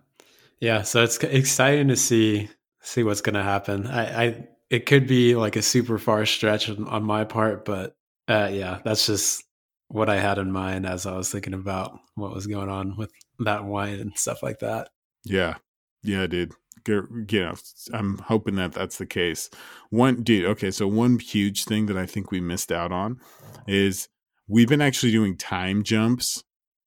Yeah. So it's exciting to see see what's going to happen. I, I it could be like a super far stretch on, my part, but uh, yeah, that's just what I had in mind as I was thinking about what was going on with that wine and stuff like that. Yeah, yeah, dude. You know, I'm hoping that that's the case. One, dude. Okay, so one huge thing that I think we missed out on is we've been actually doing time jumps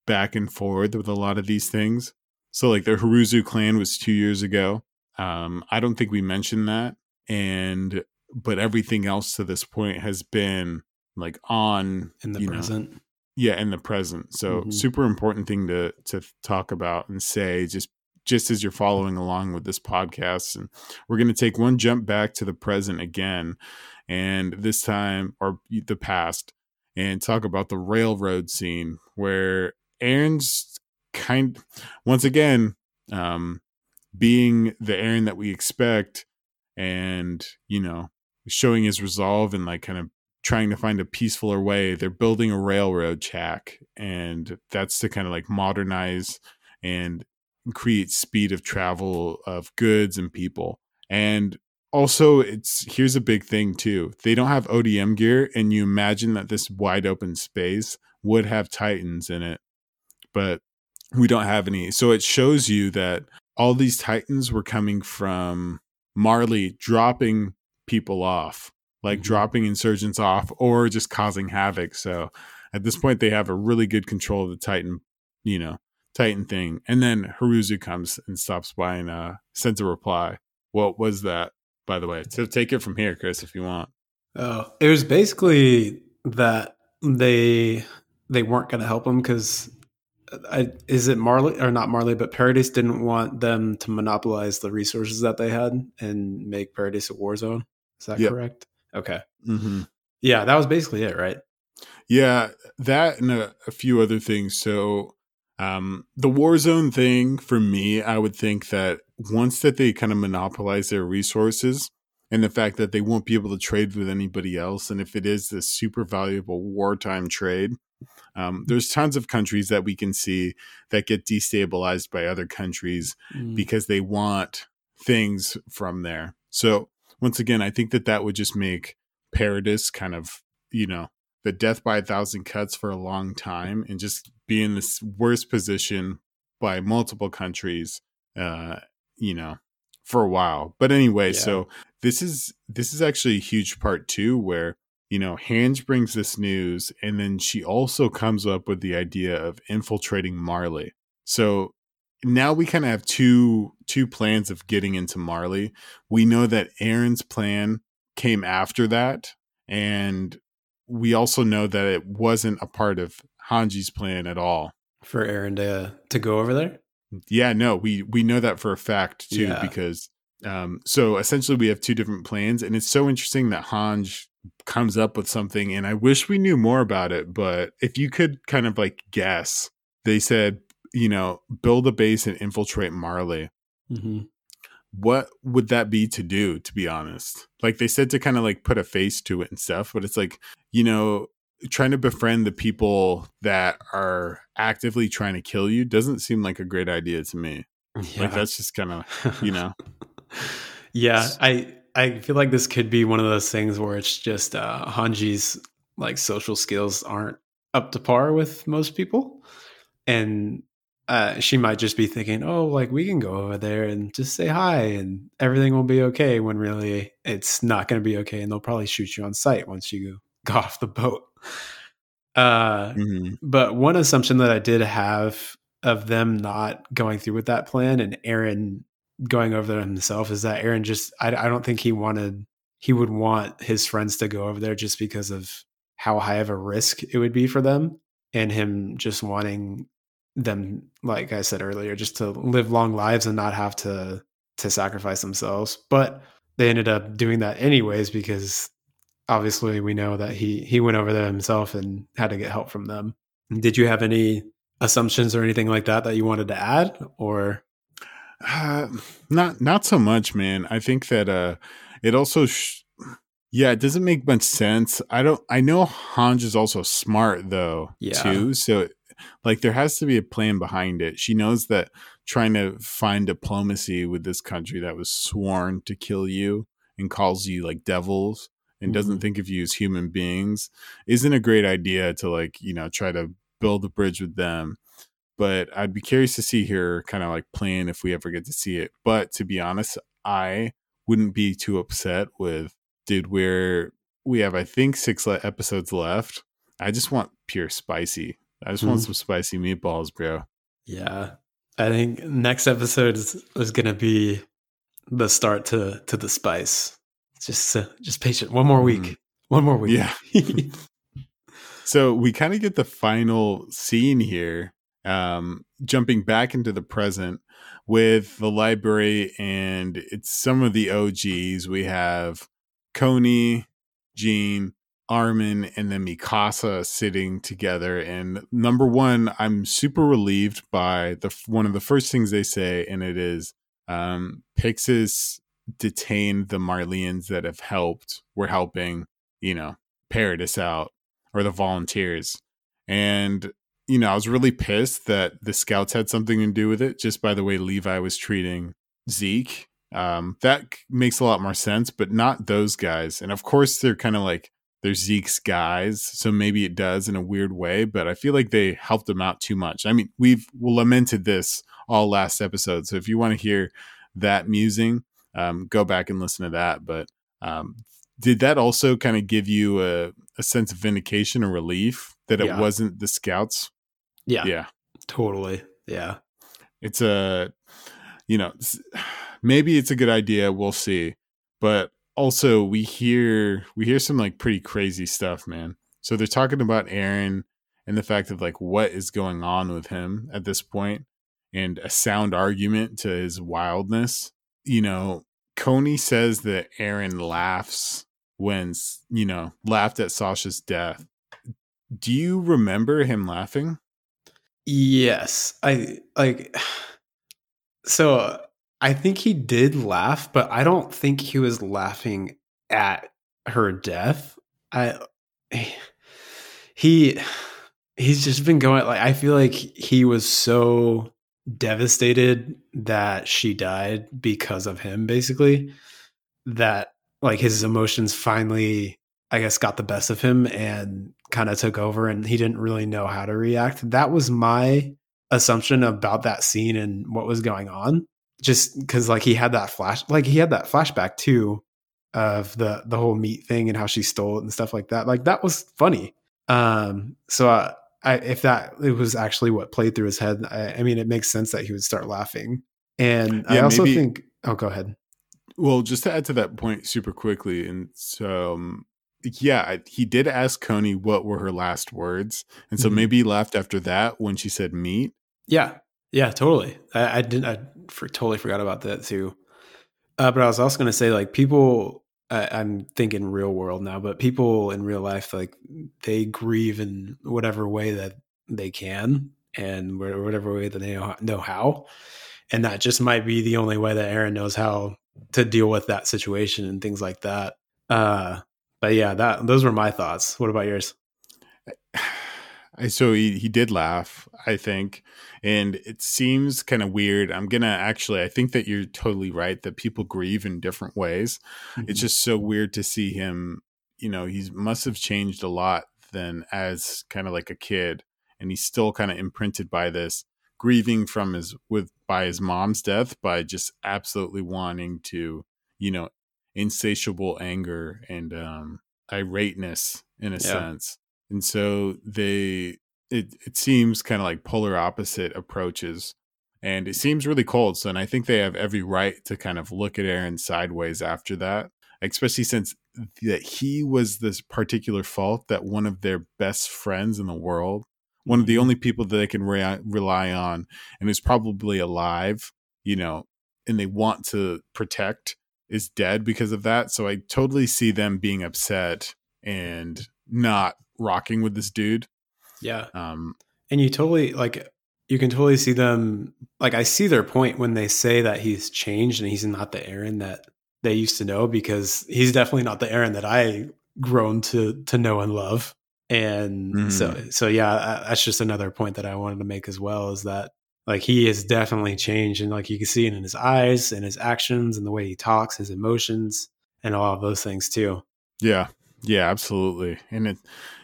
back and forth with a lot of these things. So, like the Hizuru clan was two years ago. Um, I don't think we mentioned that, and but everything else to this point has been like on in the you know, present. yeah in the present so Mhm. super important thing to to talk about and say just just as you're following along with this podcast and we're going to take one jump back to the present again and this time or the past and talk about the railroad scene where Eren's kind once again um being the Eren that we expect and you know showing his resolve and like kind of trying to find a peacefuler way. They're building a railroad track, and that's to kind of like modernize and create speed of travel of goods and people. And also, it's here's a big thing too. They don't have ODM gear, and you imagine that this wide open space would have Titans in it, but we don't have any. So it shows you that all these Titans were coming from Marley dropping people off like Mhm. dropping insurgents off or just causing havoc. So at this point, they have a really good control of the Titan, you know, Titan thing. And then Hizuru comes and stops by and uh, sends a reply. What was that, by the way? So take it from here, Chris, if you want. Oh, it was basically that they they weren't going to help him because I is it Marley or not Marley, but Paradis didn't want them to monopolize the resources that they had and make Paradis a war zone. Is that Yep. correct? Okay. Mm-hmm. Yeah, that was basically it, right? Yeah, that and a, a few other things. So, um, the war zone thing for me, I would think that once that they kind of monopolize their resources and the fact that they won't be able to trade with anybody else, and if it is this super valuable wartime trade, um, there's tons of countries that we can see that get destabilized by other countries Mm. because they want things from there. So once again, I think that that would just make Paradis kind of, you know, the death by a thousand cuts for a long time and just be in this worst position by multiple countries, uh, you know, for a while. But anyway, Yeah. so this is this is actually a huge part too where you know Hange brings this news and then she also comes up with the idea of infiltrating Marley. So now we kind of have two two plans of getting into Marley. We know that Eren's plan came after that and we also know that it wasn't a part of Hange's plan at all. For Eren to to go over there. Yeah, no, we we know that for a fact too Yeah. because um so essentially we have two different plans and it's so interesting that Hange comes up with something and I wish we knew more about it, but if you could kind of like guess, they said, you know, build a base and infiltrate Marley. Mm-hmm. What would that be to do, to be honest? Like they said to kind of like put a face to it and stuff, but it's like, you know, trying to befriend the people that are actively trying to kill you doesn't seem like a great idea to me. Yeah. Like that's just kind of you know. yeah, I I feel like this could be one of those things where it's just uh Hange's like social skills aren't up to par with most people. And uh she might just be thinking, "Oh, like we can go over there and just say hi and everything will be okay," when really it's not going to be okay and they'll probably shoot you on sight once you go off the boat. Uh Mhm. but one assumption that I did have of them not going through with that plan and Eren going over there himself is that Eren just I, I don't think he wanted he would want his friends to go over there just because of how high of a risk it would be for them and him just wanting them like I said earlier just to live long lives and not have to to sacrifice themselves. But they ended up doing that anyways because obviously we know that he he went over there himself and had to get help from them. Did you have any assumptions or anything like that that you wanted to add or Uh, not not so much, man. I think that uh it also sh- yeah, it doesn't make much sense. I don't I know Hange is also smart though, Yeah. too. So like there has to be a plan behind it. She knows that trying to find diplomacy with this country that was sworn to kill you and calls you like devils and doesn't Mhm. think of you as human beings isn't a great idea to like, you know, try to build a bridge with them but I'd be curious to see her kind of like playing if we ever get to see it. But to be honest, I wouldn't be too upset with dude. We're we have I think six le- episodes left. I just want pure spicy. I just want Mhm. some spicy meatballs, bro. yeah i think next episode is, is gonna be the start to to the spice just uh, just patient one more week Mhm. one more week Yeah. So we kind of get the final scene here, um, jumping back into the present with the library, and it's some of the OGs. We have Connie, Jean, Armin, and then Mikasa sitting together. And number one, I'm super relieved by the one of the first things they say, and it is um, Pixis detained the Marleyans that have helped. Were helping, you know, Paradis out or the volunteers. And, you know, I was really pissed that the scouts had something to do with it just by the way Levi was treating Zeke. Um, that makes a lot more sense, but not those guys. And of course, they're kind of like, they're Zeke's guys. So maybe it does in a weird way, but I feel like they helped him out too much. I mean, we've lamented this all last episode. So if you want to hear that musing, um, go back and listen to that. But um, did that also kind of give you a, a sense of vindication or relief that it Yeah. wasn't the scouts? Yeah Yeah. totally yeah It's a, you know, maybe it's a good idea. We'll see. But also we hear, we hear some like pretty crazy stuff, man. So they're talking about Eren and the fact of like what is going on with him at this point and a sound argument to his wildness. You know, Connie says that Eren laughs when, you know, laughed at Sasha's death. Do you remember him laughing? Yes i like so i think he did laugh but i don't think he was laughing at her death. I eh, he he's just been going like i feel like he was so devastated that she died because of him basically that like his emotions finally i guess got the best of him and kind of took over and he didn't really know how to react that was my assumption about that scene and what was going on just because like he had that flash, like he had that flashback too of the the whole meat thing and how she stole it and stuff like that. Like that was funny. Um, so I, I if that it was actually what played through his head, I, I mean, it makes sense that he would start laughing. And I also maybe- think, oh, go ahead. Well, just to add to that point super quickly, and so um, yeah, he did ask Connie what were her last words, and so Mhm. maybe he laughed after that when she said meat. Yeah, yeah, totally. I, I didn't. I for, totally forgot about that too. Uh, but I was also going to say, like, people. I, I'm thinking real world now, but people in real life, like, they grieve in whatever way that they can, and whatever way that they know, know how, and that just might be the only way that Eren knows how to deal with that situation and things like that. Uh, but yeah, that those were my thoughts. What about yours? I so he he did laugh, I think, and it seems kind of weird. I'm gonna actually, I think that you're totally right that people grieve in different ways. It's mm-hmm. just so weird to see him. You know, he must have changed a lot than as kind of like a kid, and he's still kind of imprinted by this grieving from his with by his mom's death by just absolutely wanting to, you know, insatiable anger and um irateness in a Yeah. sense. And so they it it seems kind of like polar opposite approaches and it seems really cold. So and i think they have every right to kind of look at Eren sideways after that especially since that he was this particular fault that one of their best friends in the world one of the only people that they can re- rely on and is probably alive you know and they want to protect is dead because of that so i totally see them being upset and not rocking with this dude Yeah. um And you totally like you can totally see them like I see their point when they say that he's changed and he's not the Eren that they used to know because he's definitely not the Eren that I grown to to know and love. And so so yeah, I- that's just another point that I wanted to make as well is that like he has definitely changed and like you can see it in his eyes and his actions and the way he talks, his emotions and all of those things too. Yeah. Yeah, absolutely. And it,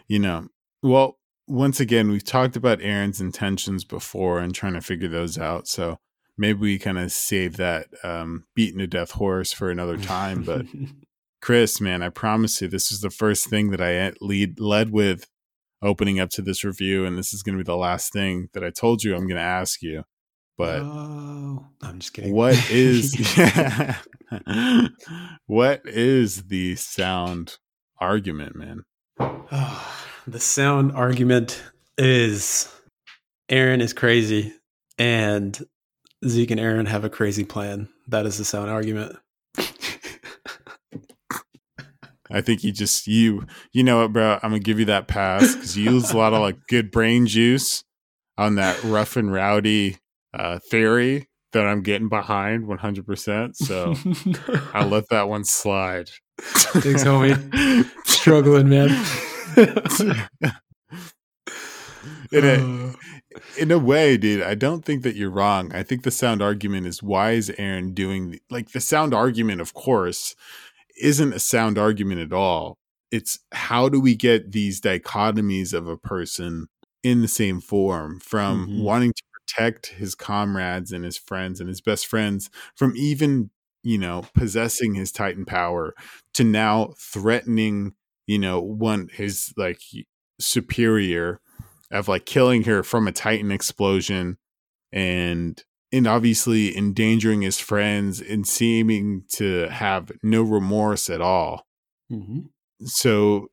you know, well, once again, we've talked about Eren's intentions before and trying to figure those out. So maybe we kind of save that um, beaten to death horse for another time. But Chris, man, I promise you, this is the first thing that I lead led with opening up to this review, and this is going to be the last thing that I told you I'm going to ask you. But oh, I'm just kidding. what is what is the sound argument, man? the sound argument is Eren is crazy and Zeke and Eren have a crazy plan. That is the sound argument. I think you just you you know what, bro? I'm gonna give you that pass because you use a lot of like good brain juice on that rough and rowdy uh, theory that I'm getting behind 100. percent So I'll let that one slide. Thanks, homie. Struggling, man. in a in a way, dude, I don't think that you're wrong. I think the sound argument is why is Eren doing the, like the sound argument, of course, isn't a sound argument at all. It's how do we get these dichotomies of a person in the same form from Mhm. wanting to protect his comrades and his friends and his best friends from even, you know, possessing his Titan power to now threatening, you know, one his like superior of like killing her from a titan explosion and and obviously endangering his friends and seeming to have no remorse at all Mhm. so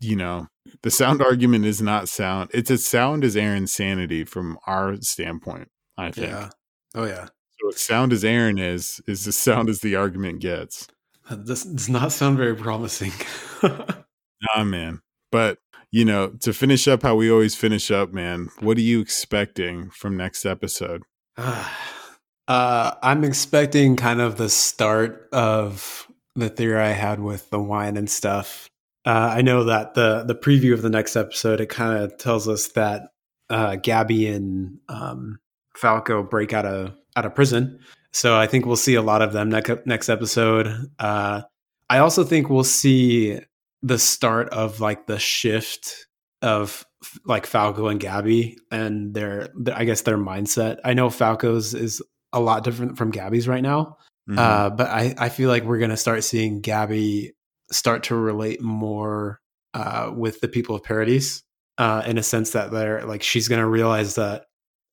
you know the sound argument is not sound it's as sound as Eren's sanity from our standpoint i think Yeah. Oh yeah. so as sound as Eren is is as sound as the argument gets This does not sound very promising. ah man but you know to finish up how we always finish up man what are you expecting from next episode uh, I'm expecting kind of the start of the theory I had with the wine and stuff. Uh, I know that the the preview of the next episode it kind of tells us that uh, Gabi and um, Falco break out of out of prison, so I think we'll see a lot of them next next episode. Uh, I also think we'll see the start of like the shift of like Falco and Gabi and their, I guess their mindset. I know Falco's is a lot different from Gabi's right now. Mm-hmm. Uh, but I, I feel like we're going to start seeing Gabi start to relate more uh, with the people of Paradis uh, in a sense that they're like she's going to realize that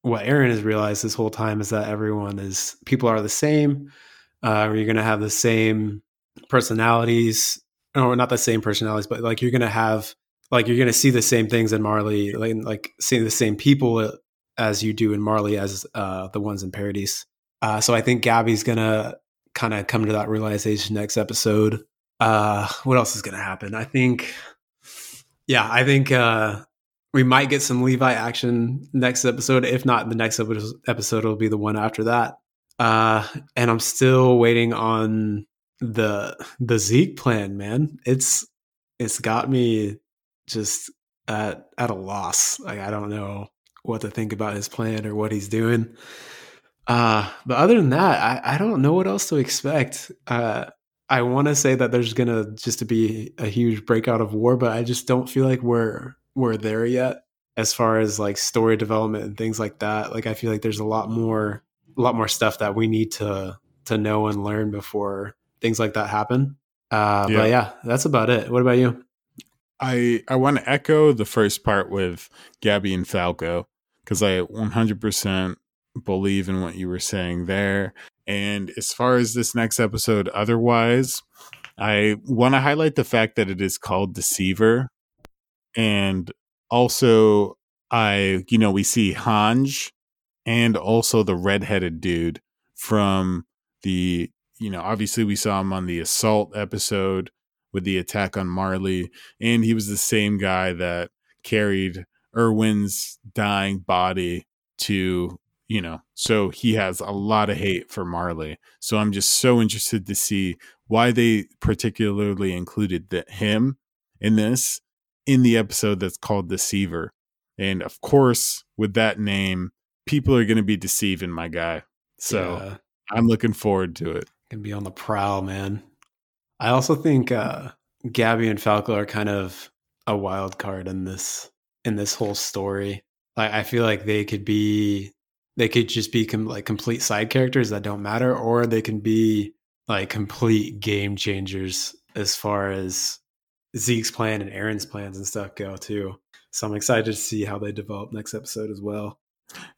what Eren has realized this whole time is that everyone is people are the same. Uh, you're going to have the same personalities, or not the same personalities, but like you're going to have like you're going to see the same things in Marley, like like seeing the same people as you do in Marley as uh, the ones in Paradis. Uh, so I think Gabi's going to kind of come to that realization next episode. Uh, what else is going to happen? I think, yeah, I think uh, we might get some Levi action next episode. If not, the next episode will be the one after that. Uh, and I'm still waiting on the the Zeke plan, man. It's it's got me just at at a loss. Like I don't know what to think about his plan or what he's doing. Uh, but other than that, I, I don't know what else to expect. Uh, I want to say that there's gonna just to be a huge breakout of war, but I just don't feel like we're we're there yet as far as like story development and things like that. Like I feel like there's a lot more a lot more stuff that we need to to know and learn before things like that happen. Uh, yeah. But yeah, that's about it. What about you? I I want to echo the first part with Gabi and Falco because I 100% believe in what you were saying there. And as far as this next episode, otherwise, I want to highlight the fact that it is called Deceiver and also I you know we see Hange and also the redheaded dude from the you know obviously we saw him on the assault episode with the attack on Marley and he was the same guy that carried Erwin's dying body to you know so he has a lot of hate for Marley so I'm just so interested to see why they particularly included that him in this in the episode that's called Deceiver. And of course, with that name, people are going to be deceiving my guy. So yeah. I'm looking forward to it. Gonna be on the prowl, man. I also think uh, Gabi and Falco are kind of a wild card in this in this whole story. Like I feel like they could be they could just be com- like complete side characters that don't matter, or they can be like complete game changers as far as Zeke's plan and Eren's plans and stuff go too. So I'm excited to see how they develop next episode as well.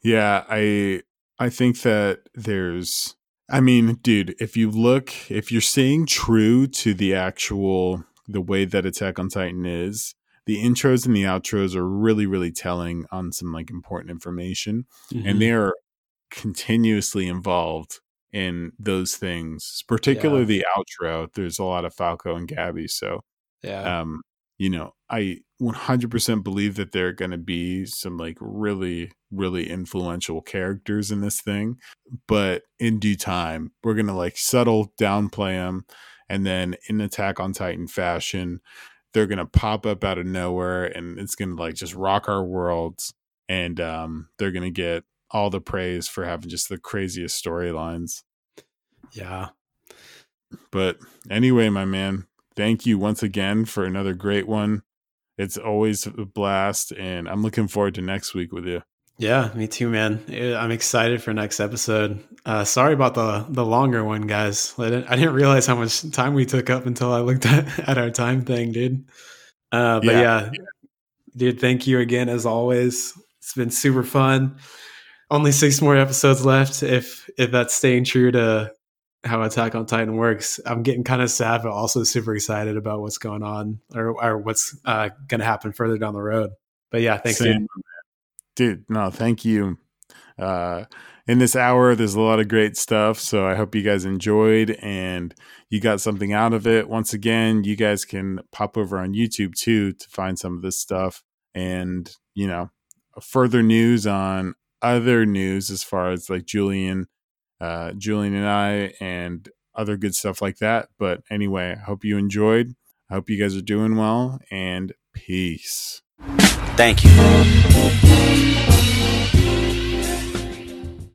Yeah, I I think that there's I mean, dude, if you look if you're staying true to the actual the way that Attack on Titan is, the intros and the outros are really really telling on some like important information mm-hmm. and they're continuously involved in those things particularly yeah. the outro there's a lot of falco and Gabi so yeah. Um, you know, I 100% believe that there are going to be some like really, really influential characters in this thing. But in due time, we're going to like subtle downplay them. And then in Attack on Titan fashion, they're going to pop up out of nowhere and it's going to like just rock our worlds. And um, they're going to get all the praise for having just the craziest storylines. Yeah. But anyway, my man, thank you once again for another great one. It's always a blast, and I'm looking forward to next week with you. Yeah, me too, man. I'm excited for next episode. Uh, sorry about the the longer one, guys. I didn't, I didn't realize how much time we took up until I looked at, at our time thing, dude. Uh, but yeah. yeah, dude, thank you again as always. It's been super fun. Only six more episodes left. If if that's staying true to how Attack on Titan works, I'm getting kind of sad, but also super excited about what's going on or, or what's uh, going to happen further down the road. But yeah, thanks, Same. dude. Dude, no, thank you. Uh, in this hour, there's a lot of great stuff. So I hope you guys enjoyed and you got something out of it. Once again, you guys can pop over on YouTube too to find some of this stuff and, you know, further news on other news as far as like Julian uh, Julian and I, and other good stuff like that. But anyway, I hope you enjoyed. I hope you guys are doing well, and peace. Thank you.